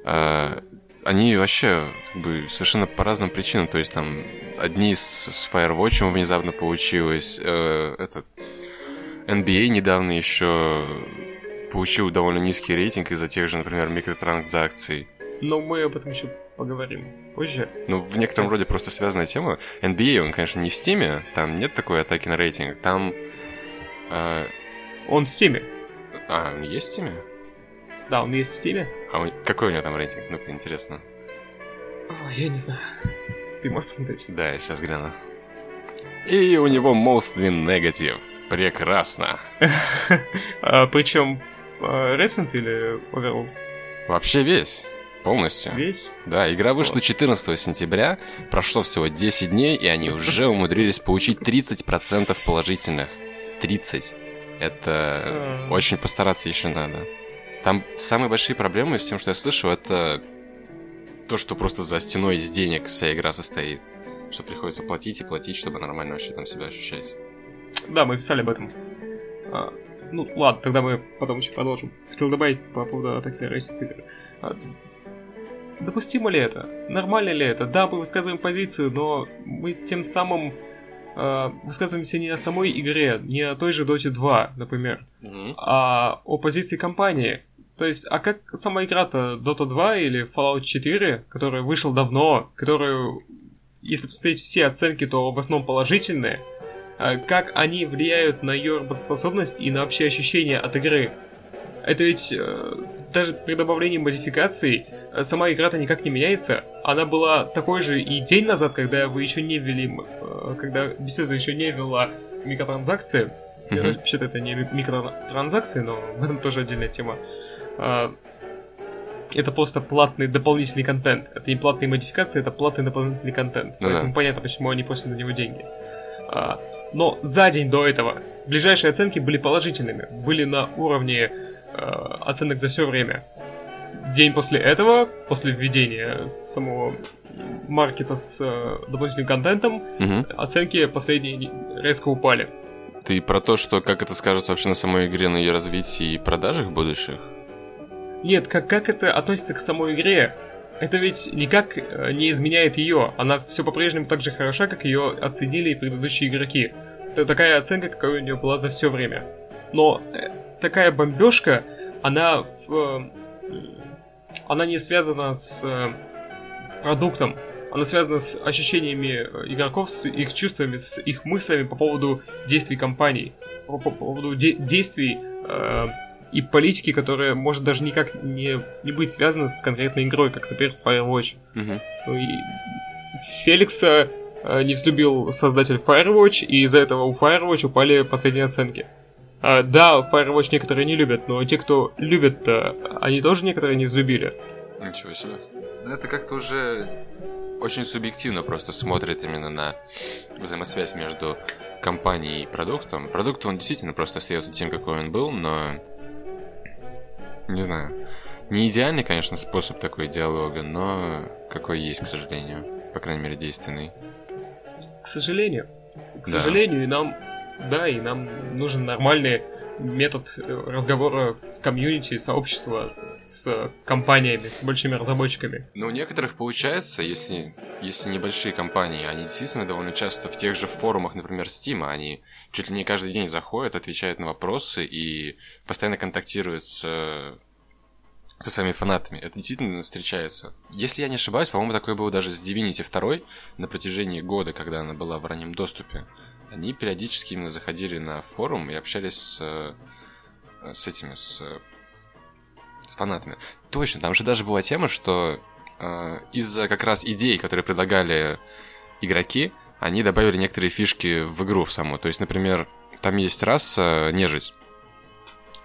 Э, они вообще как бы совершенно по разным причинам. То есть там одни с, с Firewatch внезапно получилось. Э, этот NBA недавно еще получил довольно низкий рейтинг из-за тех же, например, микротранзакций. Но мы об этом еще поговорим позже. Ну, в некотором роде просто связанная тема. NBA, он, конечно, не в Стиме, там нет такой атаки на рейтинг, там... Э... Он в Стиме. А, он есть в Стиме? Да, он есть в Стиме. А он... какой у него там рейтинг? Ну-ка, интересно. О, я не знаю. Ты можешь посмотреть? Да, я сейчас гляну. И у него mostly negative. Прекрасно. *laughs* а, причем Recent или overall? Вообще весь. Полностью. Весь? Да, игра вышла 14 сентября, прошло всего 10 дней, и они уже *laughs* умудрились получить 30% положительных. 30. Это а. очень постараться еще надо. Там самые большие проблемы с тем, что я слышу, это то, что просто за стеной из денег вся игра состоит. Что приходится платить и платить, чтобы нормально вообще там себя ощущать. Да, мы писали об этом. Ну, ладно, тогда мы потом еще продолжим. Хотел добавить по поводу атаки рейтинг игр. А, допустимо ли это? Нормально ли это? Да, мы высказываем позицию, но мы тем самым э, высказываемся не о самой игре, не о той же Dota 2, например, mm-hmm. а о позиции компании. То есть, а как сама игра-то Dota 2 или Fallout 4, которая вышел давно, которую, если посмотреть все оценки, то в основном положительные, как они влияют на ее работоспособность и на общее ощущение от игры? Это ведь э, даже при добавлении модификаций э, сама игра-то никак не меняется. Она была такой же и день назад, когда вы еще не ввели, когда Bethesda еще не ввела микротранзакции. Mm-hmm. Вообще-то это не микротранзакции, но *laughs* в этом тоже отдельная тема. А, это просто платный дополнительный контент. Это не платные модификации, это платный дополнительный контент. Ну, Поэтому да. понятно, почему они просят за него деньги. Но за день до этого ближайшие оценки были положительными, были на уровне а, оценок за все время. День после этого, после введения самого маркета с э, дополнительным контентом, угу. оценки последние резко упали. Ты про то, что как это скажется вообще на самой игре, на ее развитии и продажах будущих? Нет, как, как это относится к самой игре? Это ведь никак э, не изменяет ее. Она все по-прежнему так же хороша, как ее оценили и предыдущие игроки. Это такая оценка, какая у нее была за все время. Но э, такая бомбежка, она э, она не связана с продуктом. Она связана с ощущениями игроков, с их чувствами, с их мыслями по поводу действий компаний, по поводу де- действий э, и политики, которая может даже никак не, не быть связана с конкретной игрой, как, например, с Firewatch. Угу. И Феликса э, не взлюбил создатель Firewatch, и из-за этого у Firewatch упали последние оценки. А, да, Firewatch некоторые не любят, но те, кто любят, они тоже некоторые не взлюбили. Ничего себе. Ну, это как-то уже очень субъективно просто смотрит именно на взаимосвязь между компанией и продуктом. Продукт, он действительно просто остается тем, какой он был, но не знаю. Не идеальный, конечно, способ такой диалога, но какой есть, к сожалению. По крайней мере, действенный. К сожалению. К да. сожалению, и нам, да, и нам нужен нормальный метод разговора с комьюнити, сообщества, с компаниями, с большими разработчиками. Но у некоторых получается, если, если небольшие компании, они действительно довольно часто в тех же форумах, например, Steam, они чуть ли не каждый день заходят, отвечают на вопросы и постоянно контактируют с со своими фанатами. Это действительно встречается. Если я не ошибаюсь, по-моему, такое было даже с Divinity 2 на протяжении года, когда она была в раннем доступе. Они периодически именно заходили на форум и общались с, с этими, с, с фанатами. Точно, там же даже была тема, что э, из-за как раз идей, которые предлагали игроки, они добавили некоторые фишки в игру в саму. То есть, например, там есть раса нежить.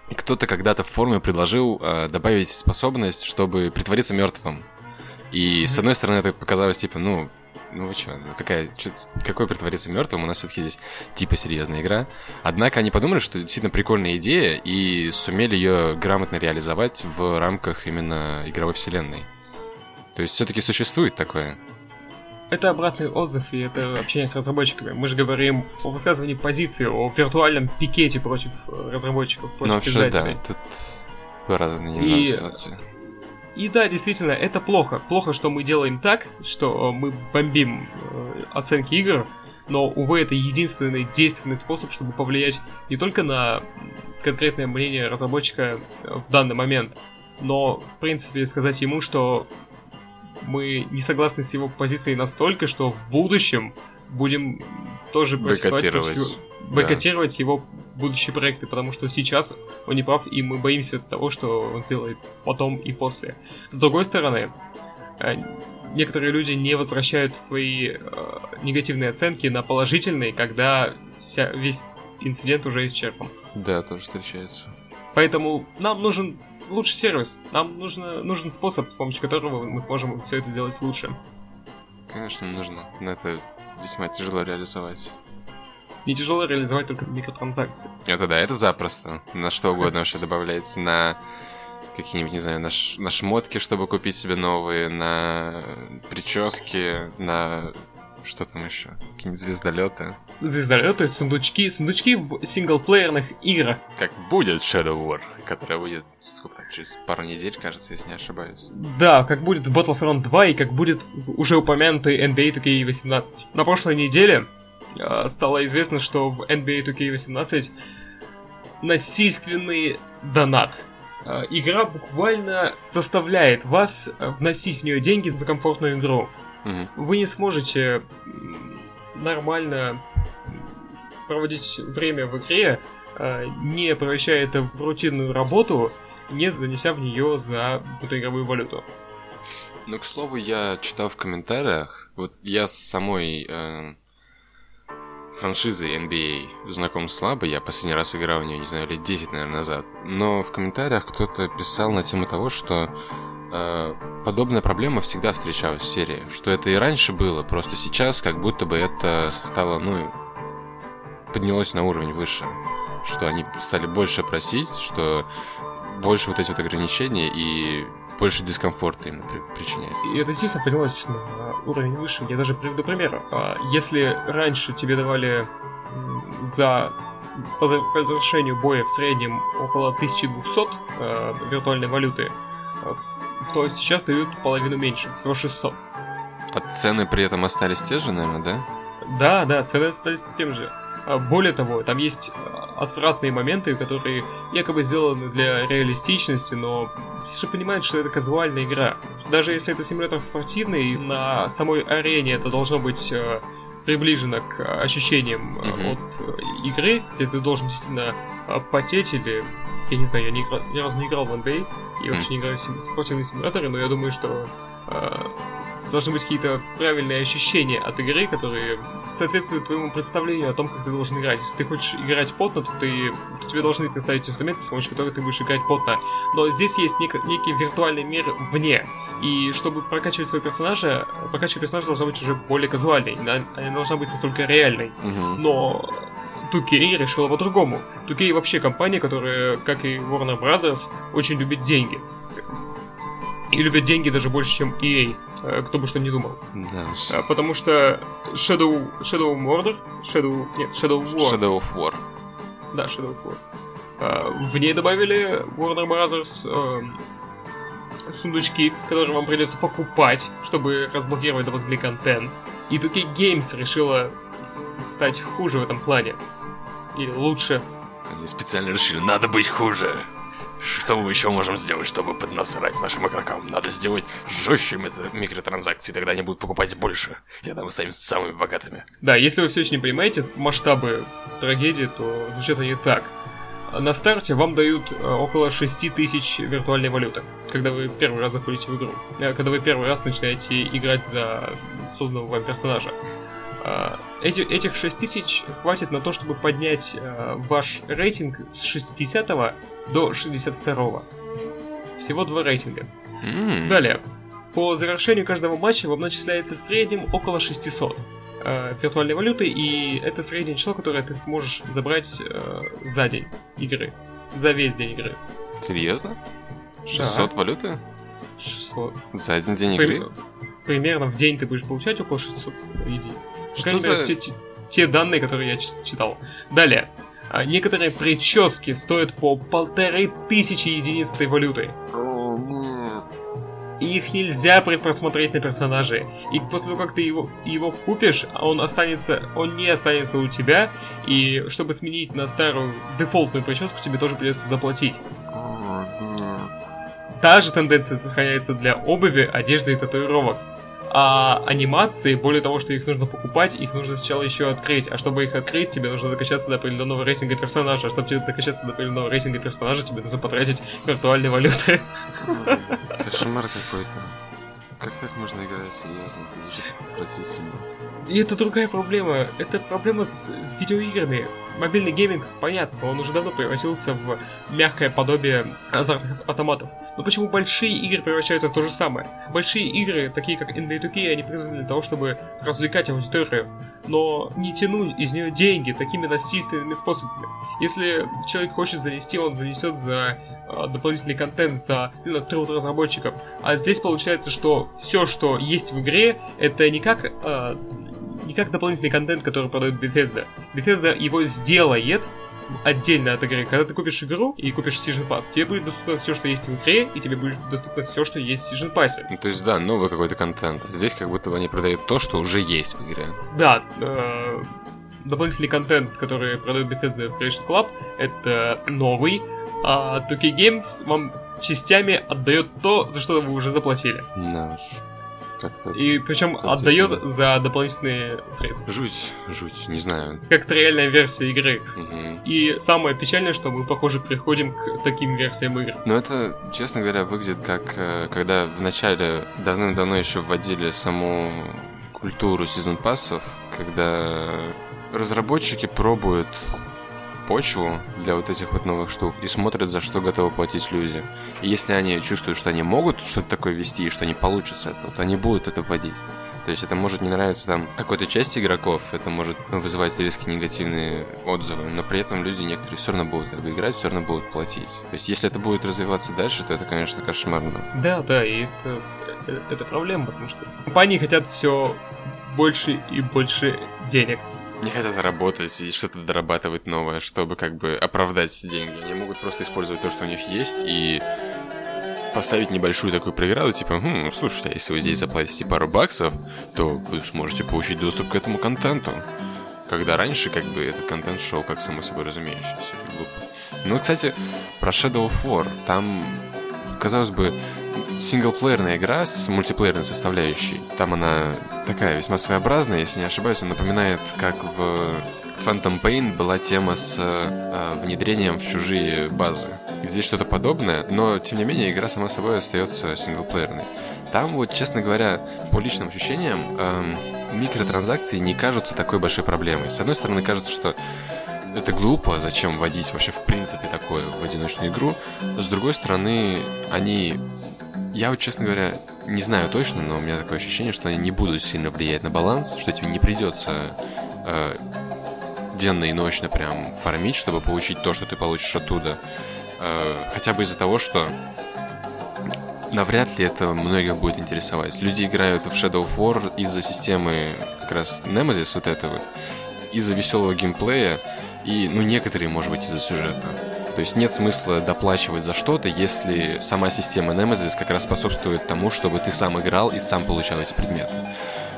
И кто-то когда-то в форуме предложил э, добавить способность, чтобы притвориться мертвым. И с одной стороны это показалось типа, ну, ну вы чё, ну какая, чё, какой притвориться мертвым? У нас все-таки здесь типа серьезная игра. Однако они подумали, что это действительно прикольная идея и сумели ее грамотно реализовать в рамках именно игровой вселенной. То есть все-таки существует такое. Это обратный отзыв и это общение с разработчиками. Мы же говорим о высказывании позиции, о виртуальном пикете против э, разработчиков, против Ну вообще, да, тут разные и... ситуации. И да, действительно, это плохо. Плохо, что мы делаем так, что э, мы бомбим э, оценки игр, но, увы, это единственный действенный способ, чтобы повлиять не только на конкретное мнение разработчика в данный момент, но, в принципе, сказать ему, что мы не согласны с его позицией настолько, что в будущем будем тоже бойкотировать, его, бойкотировать да. его будущие проекты, потому что сейчас он не прав, и мы боимся того, что он сделает потом и после. С другой стороны, э, некоторые люди не возвращают свои э, негативные оценки на положительные, когда вся, весь инцидент уже исчерпан. Да, тоже встречается. Поэтому нам нужен лучший сервис. Нам нужно, нужен способ, с помощью которого мы сможем все это сделать лучше. Конечно, нужно. Но это весьма тяжело реализовать. Не тяжело реализовать только микротранзакции. Это да, это запросто. На что угодно вообще добавлять. На какие-нибудь, не знаю, на, ш- на шмотки, чтобы купить себе новые, на прически, на что там еще? Какие-нибудь звездолеты. Звездолеты, сундучки, сундучки в синглплеерных играх. Как будет Shadow War, которая будет, сколько там, через пару недель, кажется, если не ошибаюсь. Да, как будет в Battlefront 2 и как будет уже упомянутый NBA 2K18. На прошлой неделе э, стало известно, что в NBA 2K18 насильственный донат. Э, игра буквально заставляет вас вносить в нее деньги за комфортную игру. Мгм. Вы не сможете нормально проводить время в игре, э, не превращая это в рутинную работу, не занеся в нее за эту игровую валюту. Ну, к слову, я читал в комментариях, вот я с самой э, франшизой NBA знаком слабо, я последний раз играл в нее, не знаю, лет 10, наверное, назад. Но в комментариях кто-то писал на тему того, что подобная проблема всегда встречалась в серии. Что это и раньше было, просто сейчас как будто бы это стало, ну, поднялось на уровень выше. Что они стали больше просить, что больше вот эти вот ограничения и больше дискомфорта при- причиняет. И это действительно поднялось на уровень выше. Я даже приведу пример. А, Если раньше тебе давали за- по завершению боя в среднем около 1200 э, виртуальной валюты, э, то сейчас дают половину меньше, всего 600. А цены при этом остались те же, наверное, да? Да, да, цены остались тем же. А, Более того, там есть а, отвратные моменты, которые якобы сделаны для реалистичности, но все же понимают, что это казуальная игра. Даже если это симулятор спортивный, на самой арене это должно быть э, приближено к ощущениям э, Мгм. от э, игры, где ты должен действительно э, потеть или... Я не знаю, я не игра- ни разу не играл в NBA, и вообще не играю в сим- спортивные симуляторы, но я думаю, что э, должны быть какие-то правильные ощущения от игры, которые соответствуют твоему представлению о том, как ты должен играть. Если ты хочешь играть потно, то, ты, то тебе должны представить инструменты, с помощью которых ты будешь играть потно. Но здесь есть нек- некий виртуальный мир вне. И чтобы прокачивать своего персонажа, прокачка персонажа должна быть уже более казуальной. Она, она не должна быть настолько реальной. Мгм. Но 2K решила по-другому. 2K вообще компания, которая, как и Warner Brothers, очень любит деньги. И любят деньги даже больше, чем EA. э, Кто бы что ни думал. Да уж. А, Потому что Shadow, Shadow Murder, Shadow, нет, Shadow War, Shadow of War. да, Shadow War, а, в ней добавили Warner Brothers эм, сундучки, которые вам придется покупать, чтобы разблокировать дополнительный контент. И 2K Games решила стать хуже в этом плане. Или лучше. Они специально решили, надо быть хуже. Что мы еще можем сделать, чтобы поднасрать нашим игрокам? Надо сделать жестче микро- микротранзакции, тогда они будут покупать больше. И тогда мы станем самыми богатыми. Да, если вы все еще не понимаете масштабы трагедии, то звучит они так. На старте вам дают э, около 6 тысяч виртуальной валюты, когда вы первый раз заходите в игру. Э, Когда вы первый раз начинаете играть за созданного вам персонажа. А, Эти, этих 6 тысяч хватит на то, чтобы поднять э, ваш рейтинг с 60 до 62. Всего два рейтинга. М, Далее. По завершению каждого матча вам начисляется в среднем около 600 э, виртуальной валюты, и это среднее число, которое ты сможешь забрать э, за день игры. За весь день игры. Серьезно? 600 валюты? 600. За один день При- игры? Примерно в день ты будешь получать около 600 единиц. По Что крайней мере, за- те, те- данные, которые я читал. Далее. А, Некоторые прически стоят по полторы тысячи единиц этой валюты. И их нельзя предпросмотреть на персонаже. И после того, как ты его, его купишь, он останется, он не останется у тебя. И чтобы сменить на старую дефолтную прическу, тебе тоже придется заплатить. О, нет. Та же тенденция сохраняется для обуви, одежды и татуировок. А анимации, более того, что их нужно покупать, их нужно сначала еще открыть. А чтобы их открыть, тебе нужно докачаться до определенного рейтинга персонажа. А чтобы тебе докачаться до определенного рейтинга персонажа, тебе нужно потратить виртуальные валюты. Кошмар какой-то. Как так можно играть серьезно? Это же отвратительно. И это другая проблема. Это проблема с видеоиграми. Мобильный гейминг, понятно, он уже давно превратился в мягкое подобие азартных автоматов. Но почему большие игры превращаются в то же самое? Большие игры, такие как NBA 2K, они призваны для того, чтобы развлекать аудиторию, но не тянуть из нее деньги такими насильственными способами. Если человек хочет занести, он занесет за э, дополнительный контент, за труд разработчиков. А здесь получается, что все, что есть в игре, это не как э, не как дополнительный контент, который продает Bethesda. Bethesda его сделает отдельно от игры. Когда ты купишь игру и купишь Season Pass, тебе будет доступно все, что есть в игре, и тебе будет доступно все, что есть в Season Pass. Ну, то есть, да, новый какой-то контент. Здесь как будто бы они продают то, что уже есть в игре. Да, э, дополнительный контент, который продает Bethesda Creation Club, это новый, а 2K Games вам частями отдает то, за что вы уже заплатили. Да уж. Как-то И причем отдает за дополнительные средства. Жуть, жуть, не знаю. Как это реальная версия игры. Мгм. И самое печальное, что мы, похоже, приходим к таким версиям игр. Но это, честно говоря, выглядит как, э, когда в начале давным-давно еще вводили саму культуру сезон пассов, когда разработчики пробуют почву для вот этих вот новых штук и смотрят, за что готовы платить люди. И если они чувствуют, что они могут что-то такое вести, и что они получат с этого, то они будут это вводить. То есть это может не нравиться там какой-то части игроков, это может вызывать резко негативные отзывы, но при этом люди некоторые все равно будут как бы играть, все равно будут платить. То есть если это будет развиваться дальше, то это, конечно, кошмарно. Да, да, и это, э, это проблема, потому что компании хотят все больше и больше денег. Не хотят работать и что-то дорабатывать новое, чтобы как бы оправдать деньги. Они могут просто использовать то, что у них есть, и поставить небольшую такую преграду, типа, хм, слушайте, а если вы здесь заплатите пару баксов, то вы сможете получить доступ к этому контенту. Когда раньше, как бы, этот контент шел как само собой разумеющийся. Глупо. Ну, кстати, про Shadow War. Там, казалось бы, синглплеерная игра с мультиплеерной составляющей. Там она такая весьма своеобразная, если не ошибаюсь, она напоминает, как в Phantom Pain была тема с э, внедрением в чужие базы. Здесь что-то подобное, но тем не менее игра сама собой остается синглплеерной. Там вот, честно говоря, по личным ощущениям, эм, микротранзакции не кажутся такой большой проблемой. С одной стороны, кажется, что это глупо, зачем вводить вообще в принципе такое в одиночную игру. С другой стороны, они... Я вот, честно говоря, не знаю точно, но у меня такое ощущение, что они не будут сильно влиять на баланс, что тебе не придется э, денно и ночно прям фармить, чтобы получить то, что ты получишь оттуда. Э, хотя бы из-за того, что навряд ли это многих будет интересовать. Люди играют в Shadow of War из-за системы как раз Nemesis вот этого, из-за веселого геймплея, и, ну, некоторые, может быть, из-за сюжета. То есть нет смысла доплачивать за что-то, если сама система Nemesis как раз способствует тому, чтобы ты сам играл и сам получал эти предметы.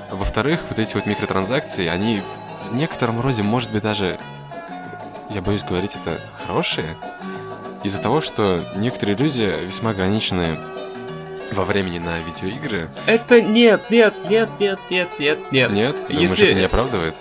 Во-вторых, вот эти вот микротранзакции, они в некотором роде, может быть, даже, я боюсь говорить это, хорошие, из-за того, что некоторые люди весьма ограничены во времени на видеоигры. Это нет, нет, нет, нет, нет, нет, нет. Нет? Думаешь, Если- это не оправдывает?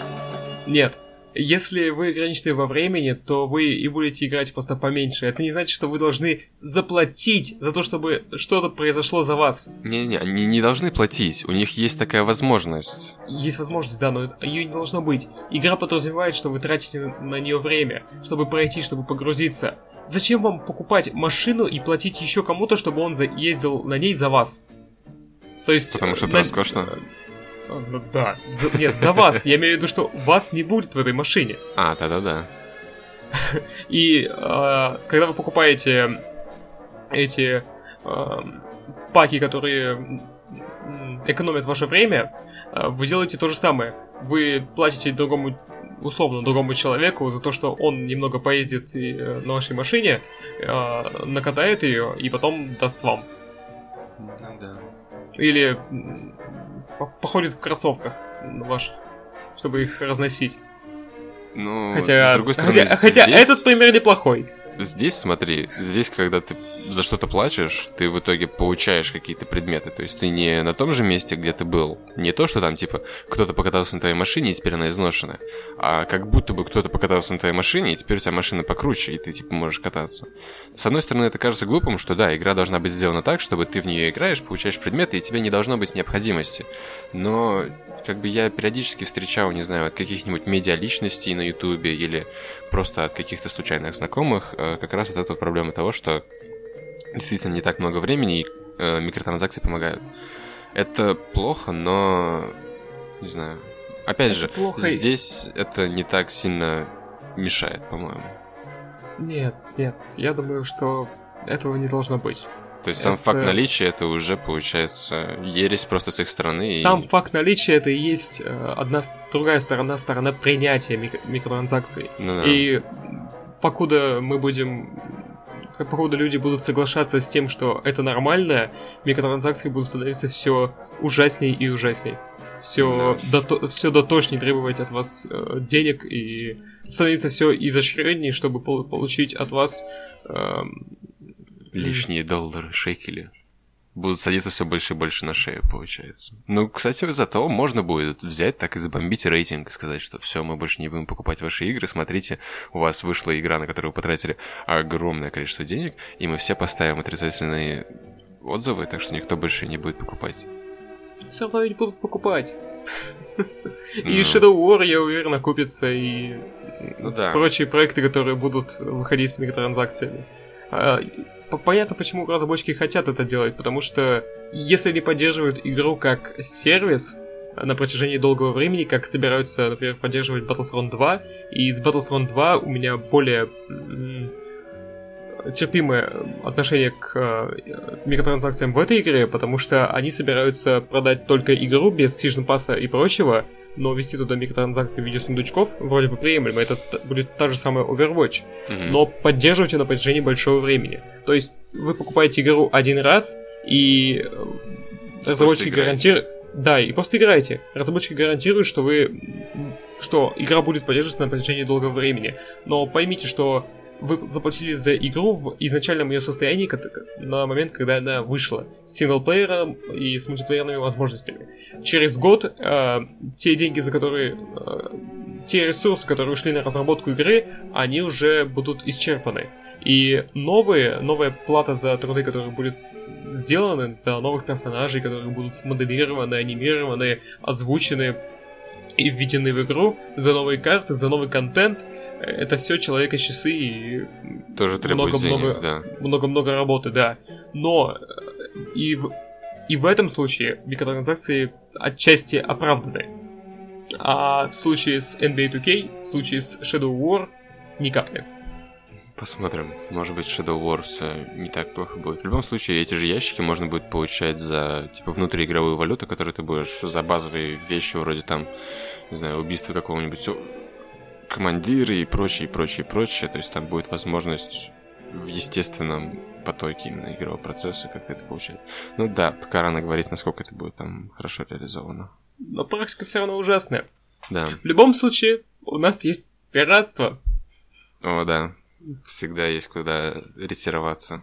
Нет. Если вы ограничены во времени, то вы и будете играть просто поменьше. Это не значит, что вы должны заплатить за то, чтобы что-то произошло за вас. Не-не, они не должны платить, у них есть такая возможность. Есть возможность, да, но ее не должно быть. Игра подразумевает, что вы тратите на нее время, чтобы пройти, чтобы погрузиться. Зачем вам покупать машину и платить еще кому-то, чтобы он ездил на ней за вас? То есть... Потому что это на- роскошно. А, ну да. За- Нет, за вас. Я имею в виду, что вас не будет в этой машине. А, да-да-да. *laughs* И э, когда вы покупаете эти э, паки, которые экономят ваше время, э, вы делаете то же самое. Вы платите другому, условно, другому человеку за то, что он немного поездит и, э, на вашей машине, э, накатает ее и потом даст вам. Ну да. Или походит в кроссовках ваших, чтобы их разносить. Ну, Хотя, с другой стороны, хотя, хотя здесь, этот пример неплохой. здесь, смотри, здесь, когда ты за что-то платишь, ты в итоге получаешь какие-то предметы. То есть ты не на том же месте, где ты был. Не то, что там, типа, кто-то покатался на твоей машине, и теперь она изношена. А как будто бы кто-то покатался на твоей машине, и теперь у тебя машина покруче, и ты, типа, можешь кататься. С одной стороны, это кажется глупым, что да, игра должна быть сделана так, чтобы ты в нее играешь, получаешь предметы, и тебе не должно быть необходимости. Но как бы я периодически встречал, не знаю, от каких-нибудь медиа-личностей на Ютубе или просто от каких-то случайных знакомых, э, как раз вот эта вот проблема того, что действительно не так много времени, и э, микротранзакции помогают. Это плохо, но не знаю. Опять это же, плохо. здесь это не так сильно мешает, по-моему. Нет, нет, я думаю, что этого не должно быть. То есть это... сам факт наличия это уже получается ересь просто с их стороны. Сам и... факт наличия это и есть э, одна другая сторона, сторона принятия мик- микротранзакций. Ну, да. И покуда мы будем походу люди будут соглашаться с тем, что это нормально, микротранзакции будут становиться все ужаснее и ужаснее. Все, да. дото, все дотошнее требовать от вас э, денег и становиться все изощреннее, чтобы пол, получить от вас э, лишние доллары, шекели будут садиться все больше и больше на шею, получается. Ну, кстати, зато можно будет взять так и забомбить рейтинг и сказать, что все, мы больше не будем покупать ваши игры, смотрите, у вас вышла игра, на которую вы потратили огромное количество денег, и мы все поставим отрицательные отзывы, так что никто больше не будет покупать. Все равно ведь будут покупать. *laughs* И ну. Shadow War, я уверен, купится, и ну, да. прочие проекты, которые будут выходить с микротранзакциями. Понятно, почему разработчики хотят это делать, потому что если они поддерживают игру как сервис на протяжении долгого времени, как собираются, например, поддерживать Battlefront 2, и с Battlefront 2 у меня более терпимое отношение к э, микротранзакциям в этой игре, потому что они собираются продать только игру без сезон пасса и прочего, но ввести туда микротранзакции в виде сундучков вроде бы приемлемо. Это будет та же самая Overwatch, mm-hmm. но поддерживайте на протяжении большого времени. То есть вы покупаете игру один раз, и э, разработчики гарантируют... Да, и просто играйте. Разработчики гарантируют, что вы... что игра будет поддерживаться на протяжении долгого времени. Но поймите, что вы заплатили за игру в изначальном ее состоянии на момент, когда она вышла, с синглплеером и с мультиплеерными возможностями. Через год э, те деньги, за которые... Э, те ресурсы, которые ушли на разработку игры, они уже будут исчерпаны. И новые, новая плата за труды, которые будут сделаны, за новых персонажей, которые будут смоделированы, анимированы, озвучены и введены в игру, за новые карты, за новый контент – это все человека часы и тоже много, денег, много, да. много-много работы, да. Но э, и в, и в этом случае микротранзакции отчасти оправданы. А в случае с NBA 2K, в случае с Shadow War, никак нет. Посмотрим. Может быть, Shadow War все не так плохо будет. В любом случае, эти же ящики можно будет получать за, типа, внутриигровую валюту, которую ты будешь за базовые вещи, вроде там, не знаю, убийства какого-нибудь командиры и прочее, прочее, прочее. То есть там будет возможность в естественном потоке именно игрового процесса как-то это получать. Ну да, пока рано говорить, насколько это будет там хорошо реализовано. Но практика все равно ужасная. Да. В любом случае, у нас есть пиратство. О, да. Всегда есть куда ретироваться.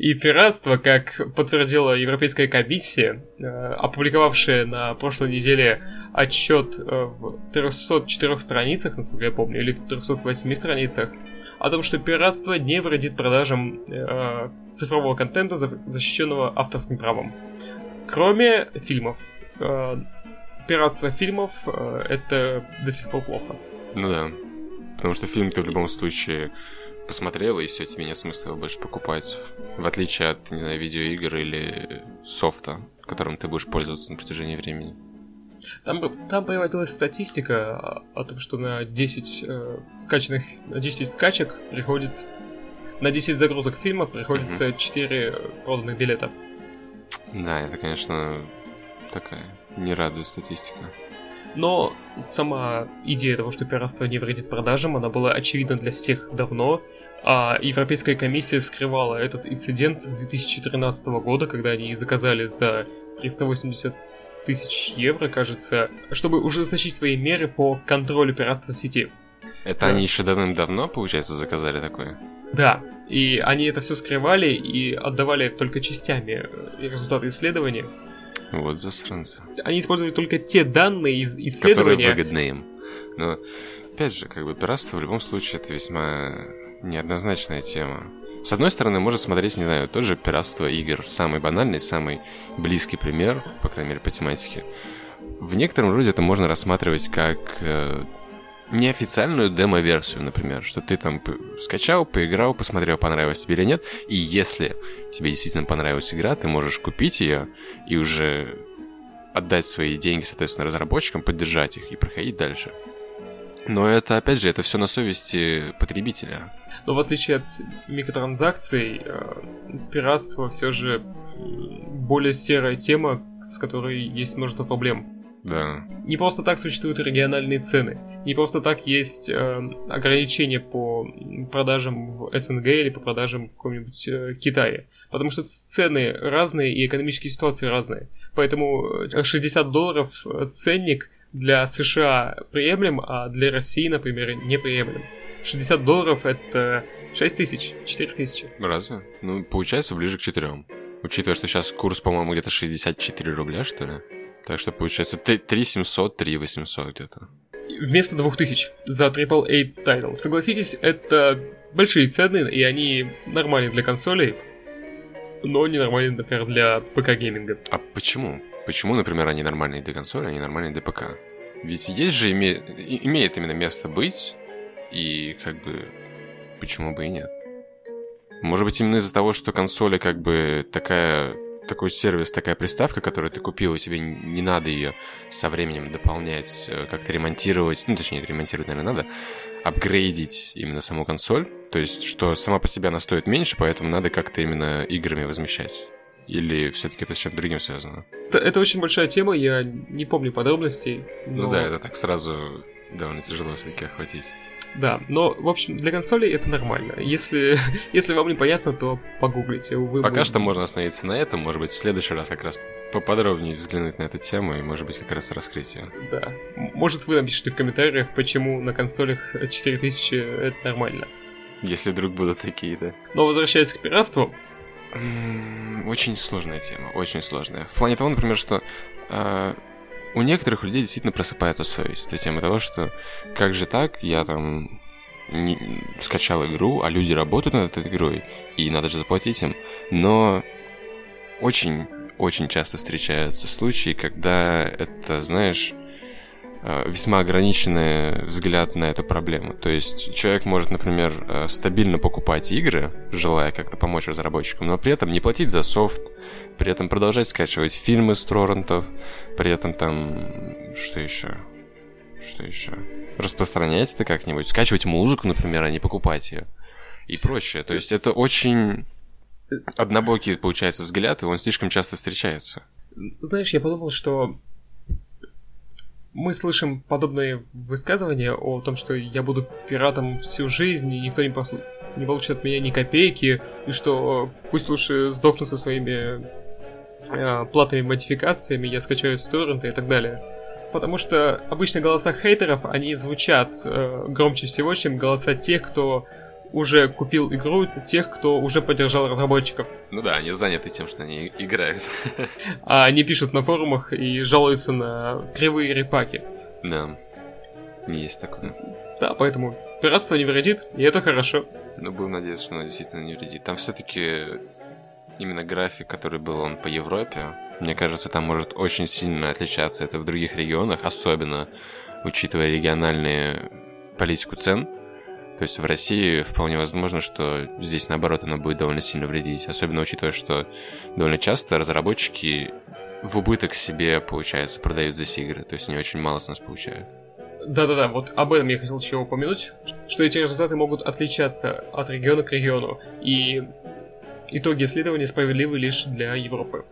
И пиратство, как подтвердила Европейская комиссия, э, опубликовавшая на прошлой неделе отчет э, в 304 страницах, насколько я помню, или в 308 страницах, о том, что пиратство не вредит продажам э, цифрового контента, защищенного авторским правом. Кроме фильмов. Э, пиратство фильмов э, это до сих пор плохо. Ну да. Потому что фильм ты в любом случае посмотрел, и все, тебе нет смысла его больше покупать. В отличие от, не знаю, видеоигр или софта, которым ты будешь пользоваться на протяжении времени. Там, там появилась статистика о том, что на 10 э, скачанных, на 10 скачек приходится на 10 загрузок фильмов приходится mm-hmm. 4 проданных билета. Да, это, конечно, такая не радует статистика. Но сама идея того, что пиратство не вредит продажам, она была очевидна для всех давно, а Европейская комиссия скрывала этот инцидент с 2013 года, когда они заказали за 380 тысяч евро, кажется, чтобы ужесточить свои меры по контролю пиратства в сети. Это да. они еще давным-давно, получается, заказали такое? Да, и они это все скрывали и отдавали только частями э, результаты исследования. Вот засранцы. Они использовали только те данные из исследования... Которые выгодны им. Но, опять же, как бы пиратство в любом случае это весьма неоднозначная тема. С одной стороны, можно смотреть, не знаю, тот же пиратство игр. Самый банальный, самый близкий пример, по крайней мере, по тематике. В некотором роде это можно рассматривать как э, неофициальную демо-версию, например, что ты там скачал, поиграл, посмотрел, понравилось тебе или нет, и если тебе действительно понравилась игра, ты можешь купить ее и уже отдать свои деньги, соответственно, разработчикам, поддержать их и проходить дальше. Но это, опять же, это все на совести потребителя. Но в отличие от микротранзакций, э, пиратство все же более серая тема, с которой есть множество проблем. Да. Не просто так существуют региональные цены. Не просто так есть э, ограничения по продажам в СНГ или по продажам в каком-нибудь э, Китае. Потому что цены разные и экономические ситуации разные. Поэтому 60 э, долларов э, ценник для США приемлем, а для России, например, неприемлем. 60 долларов это 6 тысяч, 4 тысячи. Разве? Ну, получается ближе к 4. Учитывая, что сейчас курс, по-моему, где-то 64 рубля, что ли? Так что получается 3 700, 3 800 где-то. Вместо 2000 за AAA title. Согласитесь, это большие цены, и они нормальные для консолей, но не нормальные, например, для ПК-гейминга. А почему? Почему, например, они нормальные для консоли, а не нормальные для ПК? Ведь есть же, име... имеет именно место быть, и как бы почему бы и нет? Может быть, именно из-за того, что консоли как бы такая такой сервис, такая приставка, которую ты купил, и тебе не надо ее со временем дополнять, э, как-то ремонтировать, ну, точнее, ремонтировать, наверное, надо, апгрейдить именно саму консоль, то есть, что сама по себе она стоит меньше, поэтому надо как-то именно играми возмещать. Или все-таки это с чем-то другим связано? Это, это очень большая тема, я не помню подробностей. Но... Ну да, это так сразу довольно тяжело все-таки охватить. Да, но, в общем, для консолей это нормально. Если, *laughs* если вам непонятно, то погуглите. Вы Пока будете... что можно остановиться на этом, может быть, в следующий раз как раз поподробнее взглянуть на эту тему и, может быть, как раз раскрытие. Да. Может, вы напишите в комментариях, почему на консолях 4000 это нормально. Если вдруг будут такие, да. Но возвращаясь к пиратству, очень сложная тема, очень сложная. В плане того, например, что э, у некоторых людей действительно просыпается совесть. Это тема того, что как же так, я там не, скачал игру, а люди работают над этой игрой, и надо же заплатить им. Но очень, очень часто встречаются случаи, когда это, знаешь, весьма ограниченный взгляд на эту проблему. То есть человек может, например, э, стабильно покупать игры, желая как-то помочь разработчикам, но при этом не платить за софт, при этом продолжать скачивать фильмы с торрентов, при этом там... Что еще? Что еще? Распространять это как-нибудь, скачивать музыку, например, а не покупать ее. И прочее. То есть это очень однобокий, получается, взгляд, и он слишком часто встречается. Знаешь, я подумал, что мы слышим подобные высказывания о том, что я буду пиратом всю жизнь, и никто не, послу... не получит от меня ни копейки, и что пусть лучше сдохну со своими э, платными модификациями, я скачаю с торрента и так далее. Потому что обычно голоса хейтеров, они звучат э, громче всего, чем голоса тех, кто уже купил игру тех, кто уже поддержал разработчиков. Ну да, они заняты тем, что они играют. *laughs* А они пишут на форумах и жалуются на кривые репаки. Да, есть такое. Да, поэтому пиратство не вредит, и это хорошо. Ну, будем надеяться, что оно действительно не вредит. Там все-таки именно график, который был он по Европе, мне кажется, там может очень сильно отличаться это в других регионах, особенно учитывая региональные политику цен. То есть в России вполне возможно, что здесь наоборот оно будет довольно сильно вредить. Особенно учитывая, что довольно часто разработчики в убыток себе, получается, продают здесь игры. То есть они очень мало с нас получают. Да-да-да, вот об этом я хотел еще упомянуть, что эти результаты могут отличаться от региона к региону, и итоги исследования справедливы лишь для Европы.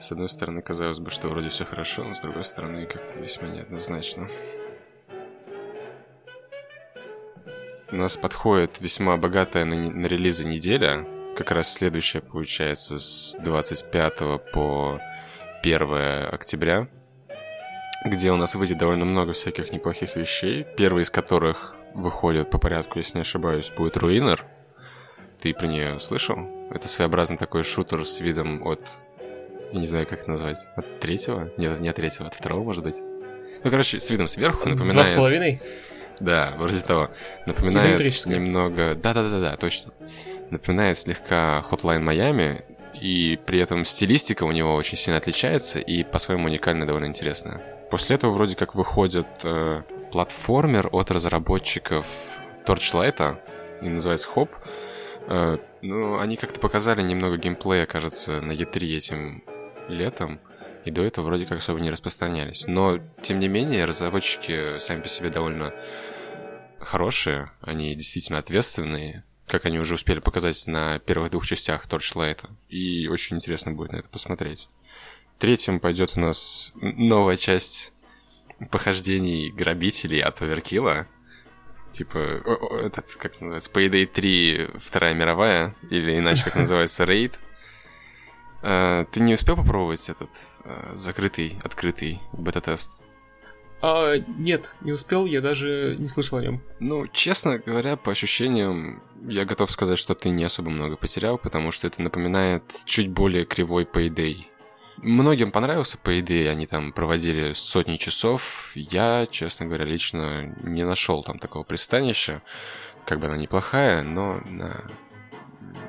С одной стороны, казалось бы, что вроде все хорошо, но с другой стороны, как-то весьма неоднозначно. У нас подходит весьма богатая на, на релизы неделя. Как раз следующая получается с 25 по 1 октября. Где у нас выйдет довольно много всяких неплохих вещей. Первый из которых выходит по порядку, если не ошибаюсь, будет Руинер. Ты про нее слышал? Это своеобразный такой шутер с видом от... Я не знаю, как это назвать. От третьего? Нет, не от третьего, от второго, может быть. Ну, короче, с видом сверху напоминает... Два с половиной? Да, вроде того. Напоминает немного... Да-да-да-да, точно. Напоминает слегка Hotline Miami, и при этом стилистика у него очень сильно отличается и по-своему уникальная, довольно интересная. После этого вроде как выходит э, платформер от разработчиков Torchlight, и называется Hop. Э, ну, они как-то показали немного геймплея, кажется, на E3 этим летом, и до этого вроде как особо не распространялись. Но, тем не менее, разработчики сами по себе довольно хорошие, они действительно ответственные, как они уже успели показать на первых двух частях Torchlight. И очень интересно будет на это посмотреть. Третьим пойдет у нас новая часть похождений грабителей от Оверкила. Типа, этот, как называется, Payday 3 Вторая мировая, или иначе как *laughs* называется, Рейд. А, ты не успел попробовать этот а, закрытый, открытый бета-тест? А, нет, не успел, я даже не слышал о нем. Ну, честно говоря, по ощущениям, я готов сказать, что ты не особо много потерял, потому что это напоминает чуть более кривой Payday. Многим понравился Payday, они там проводили сотни часов. Я, честно говоря, лично не нашел там такого пристанища. Как бы она неплохая, но на...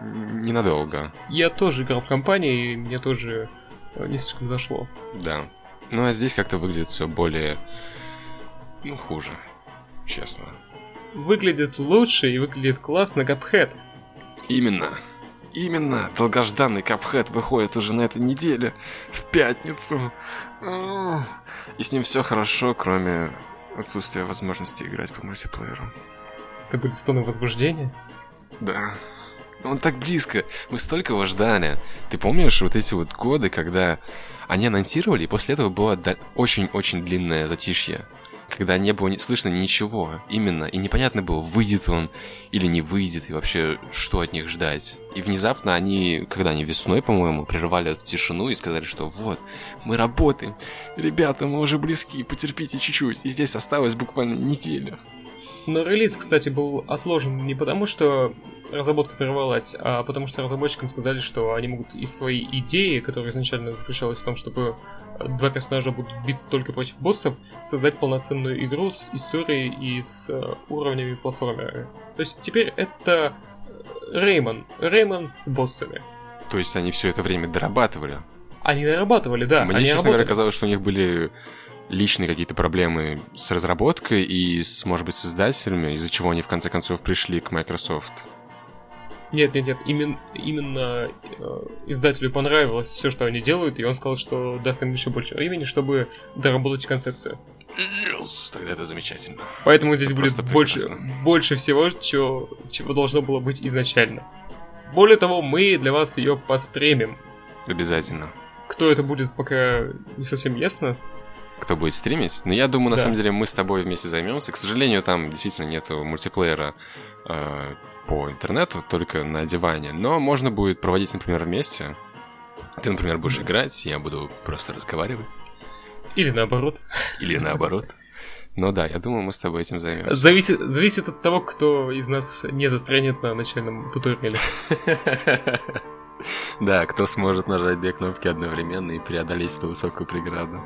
ненадолго. Я тоже играл в компании, и мне тоже э, не слишком зашло. Да. Ну а здесь как-то выглядит все более... Ну, хуже, честно. Выглядит лучше и выглядит классно Капхед. Именно. Именно, долгожданный Капхед выходит уже на этой неделе, в пятницу. И с ним все хорошо, кроме отсутствия возможности играть по мультиплееру. Это будет стоны возбуждения? Да. Он так близко. Мы столько его ждали. Ты помнишь вот эти вот годы, когда они анонсировали, и после этого было очень-очень длинное затишье когда не было слышно ничего именно, и непонятно было, выйдет он или не выйдет, и вообще, что от них ждать. И внезапно они, когда они весной, по-моему, прервали эту тишину и сказали, что вот, мы работаем, ребята, мы уже близки, потерпите чуть-чуть, и здесь осталось буквально неделя. Но релиз, кстати, был отложен не потому, что разработка прервалась, а потому что разработчикам сказали, что они могут из своей идеи, которая изначально заключалась в том, чтобы два персонажа будут биться только против боссов, создать полноценную игру с историей и с э, уровнями платформера. То есть теперь это Реймон. Реймон с боссами. То есть они все это время дорабатывали? Они дорабатывали, да. Мне, честно работали. говоря, казалось, что у них были личные какие-то проблемы с разработкой и с, может быть, с издателями, из-за чего они в конце концов пришли к Microsoft. Нет, нет, нет, именно, именно э, издателю понравилось все, что они делают, и он сказал, что даст им еще больше времени, чтобы доработать концепцию. Yes, тогда это замечательно. Поэтому здесь это будет больше, больше всего, чего, чего должно было быть изначально. Более того, мы для вас ее постремим. Обязательно. Кто это будет, пока не совсем ясно. Кто будет стримить? Но я думаю, на да. самом деле, мы с тобой вместе займемся. К сожалению, там действительно нету мультиплеера э, по интернету, только на диване. Но можно будет проводить, например, вместе. Ты, например, будешь играть, я буду просто разговаривать. Или наоборот. Или наоборот. Но да, я думаю, мы с тобой этим займемся. Зависит, зависит от того, кто из нас не застрянет на начальном туториале. *laughs* Да, кто сможет нажать две кнопки одновременно и преодолеть эту высокую преграду.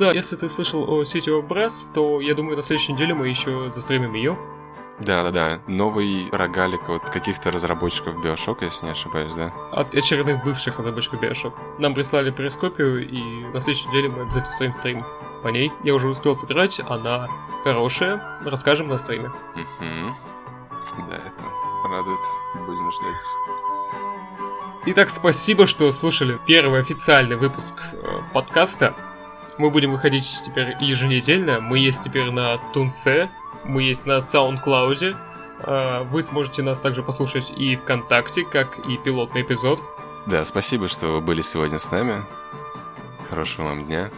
Да, если ты слышал о City of Brass, то я думаю, на следующей неделе мы еще застримим ее. Да-да-да, новый рогалик от каких-то разработчиков Bioshock, если не ошибаюсь, да? От очередных бывших разработчиков Bioshock. Нам прислали перископию, и на следующей неделе мы обязательно встретим стрим по ней. Я уже успел собирать, она хорошая, расскажем на стриме. Угу. Да, это радует, будем ждать. Итак, спасибо, что слушали первый официальный выпуск э, подкаста. Мы будем выходить теперь еженедельно. Мы есть теперь на Тунце, мы есть на SoundCloud. А, вы сможете нас также послушать и ВКонтакте, как и пилотный эпизод. Да, спасибо, что вы были сегодня с нами. Хорошего вам дня.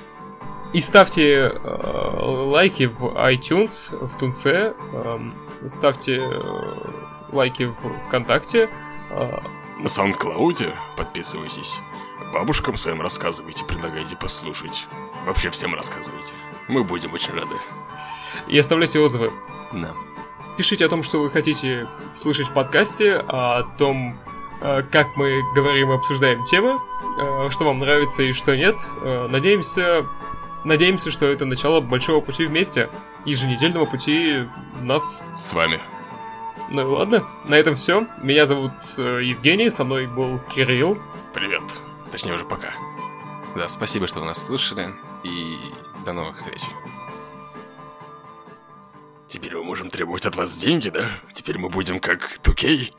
И ставьте э, лайки в iTunes, в Тунце, э, ставьте э, лайки в ВКонтакте. Э, На SoundCloud подписывайтесь. Бабушкам своим рассказывайте, предлагайте послушать. Вообще всем рассказывайте. Мы будем очень рады и оставляйте отзывы. Да. пишите о том, что вы хотите слышать в подкасте, о том, э, как мы говорим и обсуждаем темы, э, что вам нравится и что нет. Э, надеемся, надеемся, что это начало большого пути вместе, еженедельного пути нас С вами. Ну ладно, на этом все. Меня зовут Евгений, со мной был Кирилл. Привет. Точнее, уже пока. Да, спасибо, что вы нас слушали, и до новых встреч. Теперь мы можем требовать от вас деньги, да? Теперь мы будем как Тукей?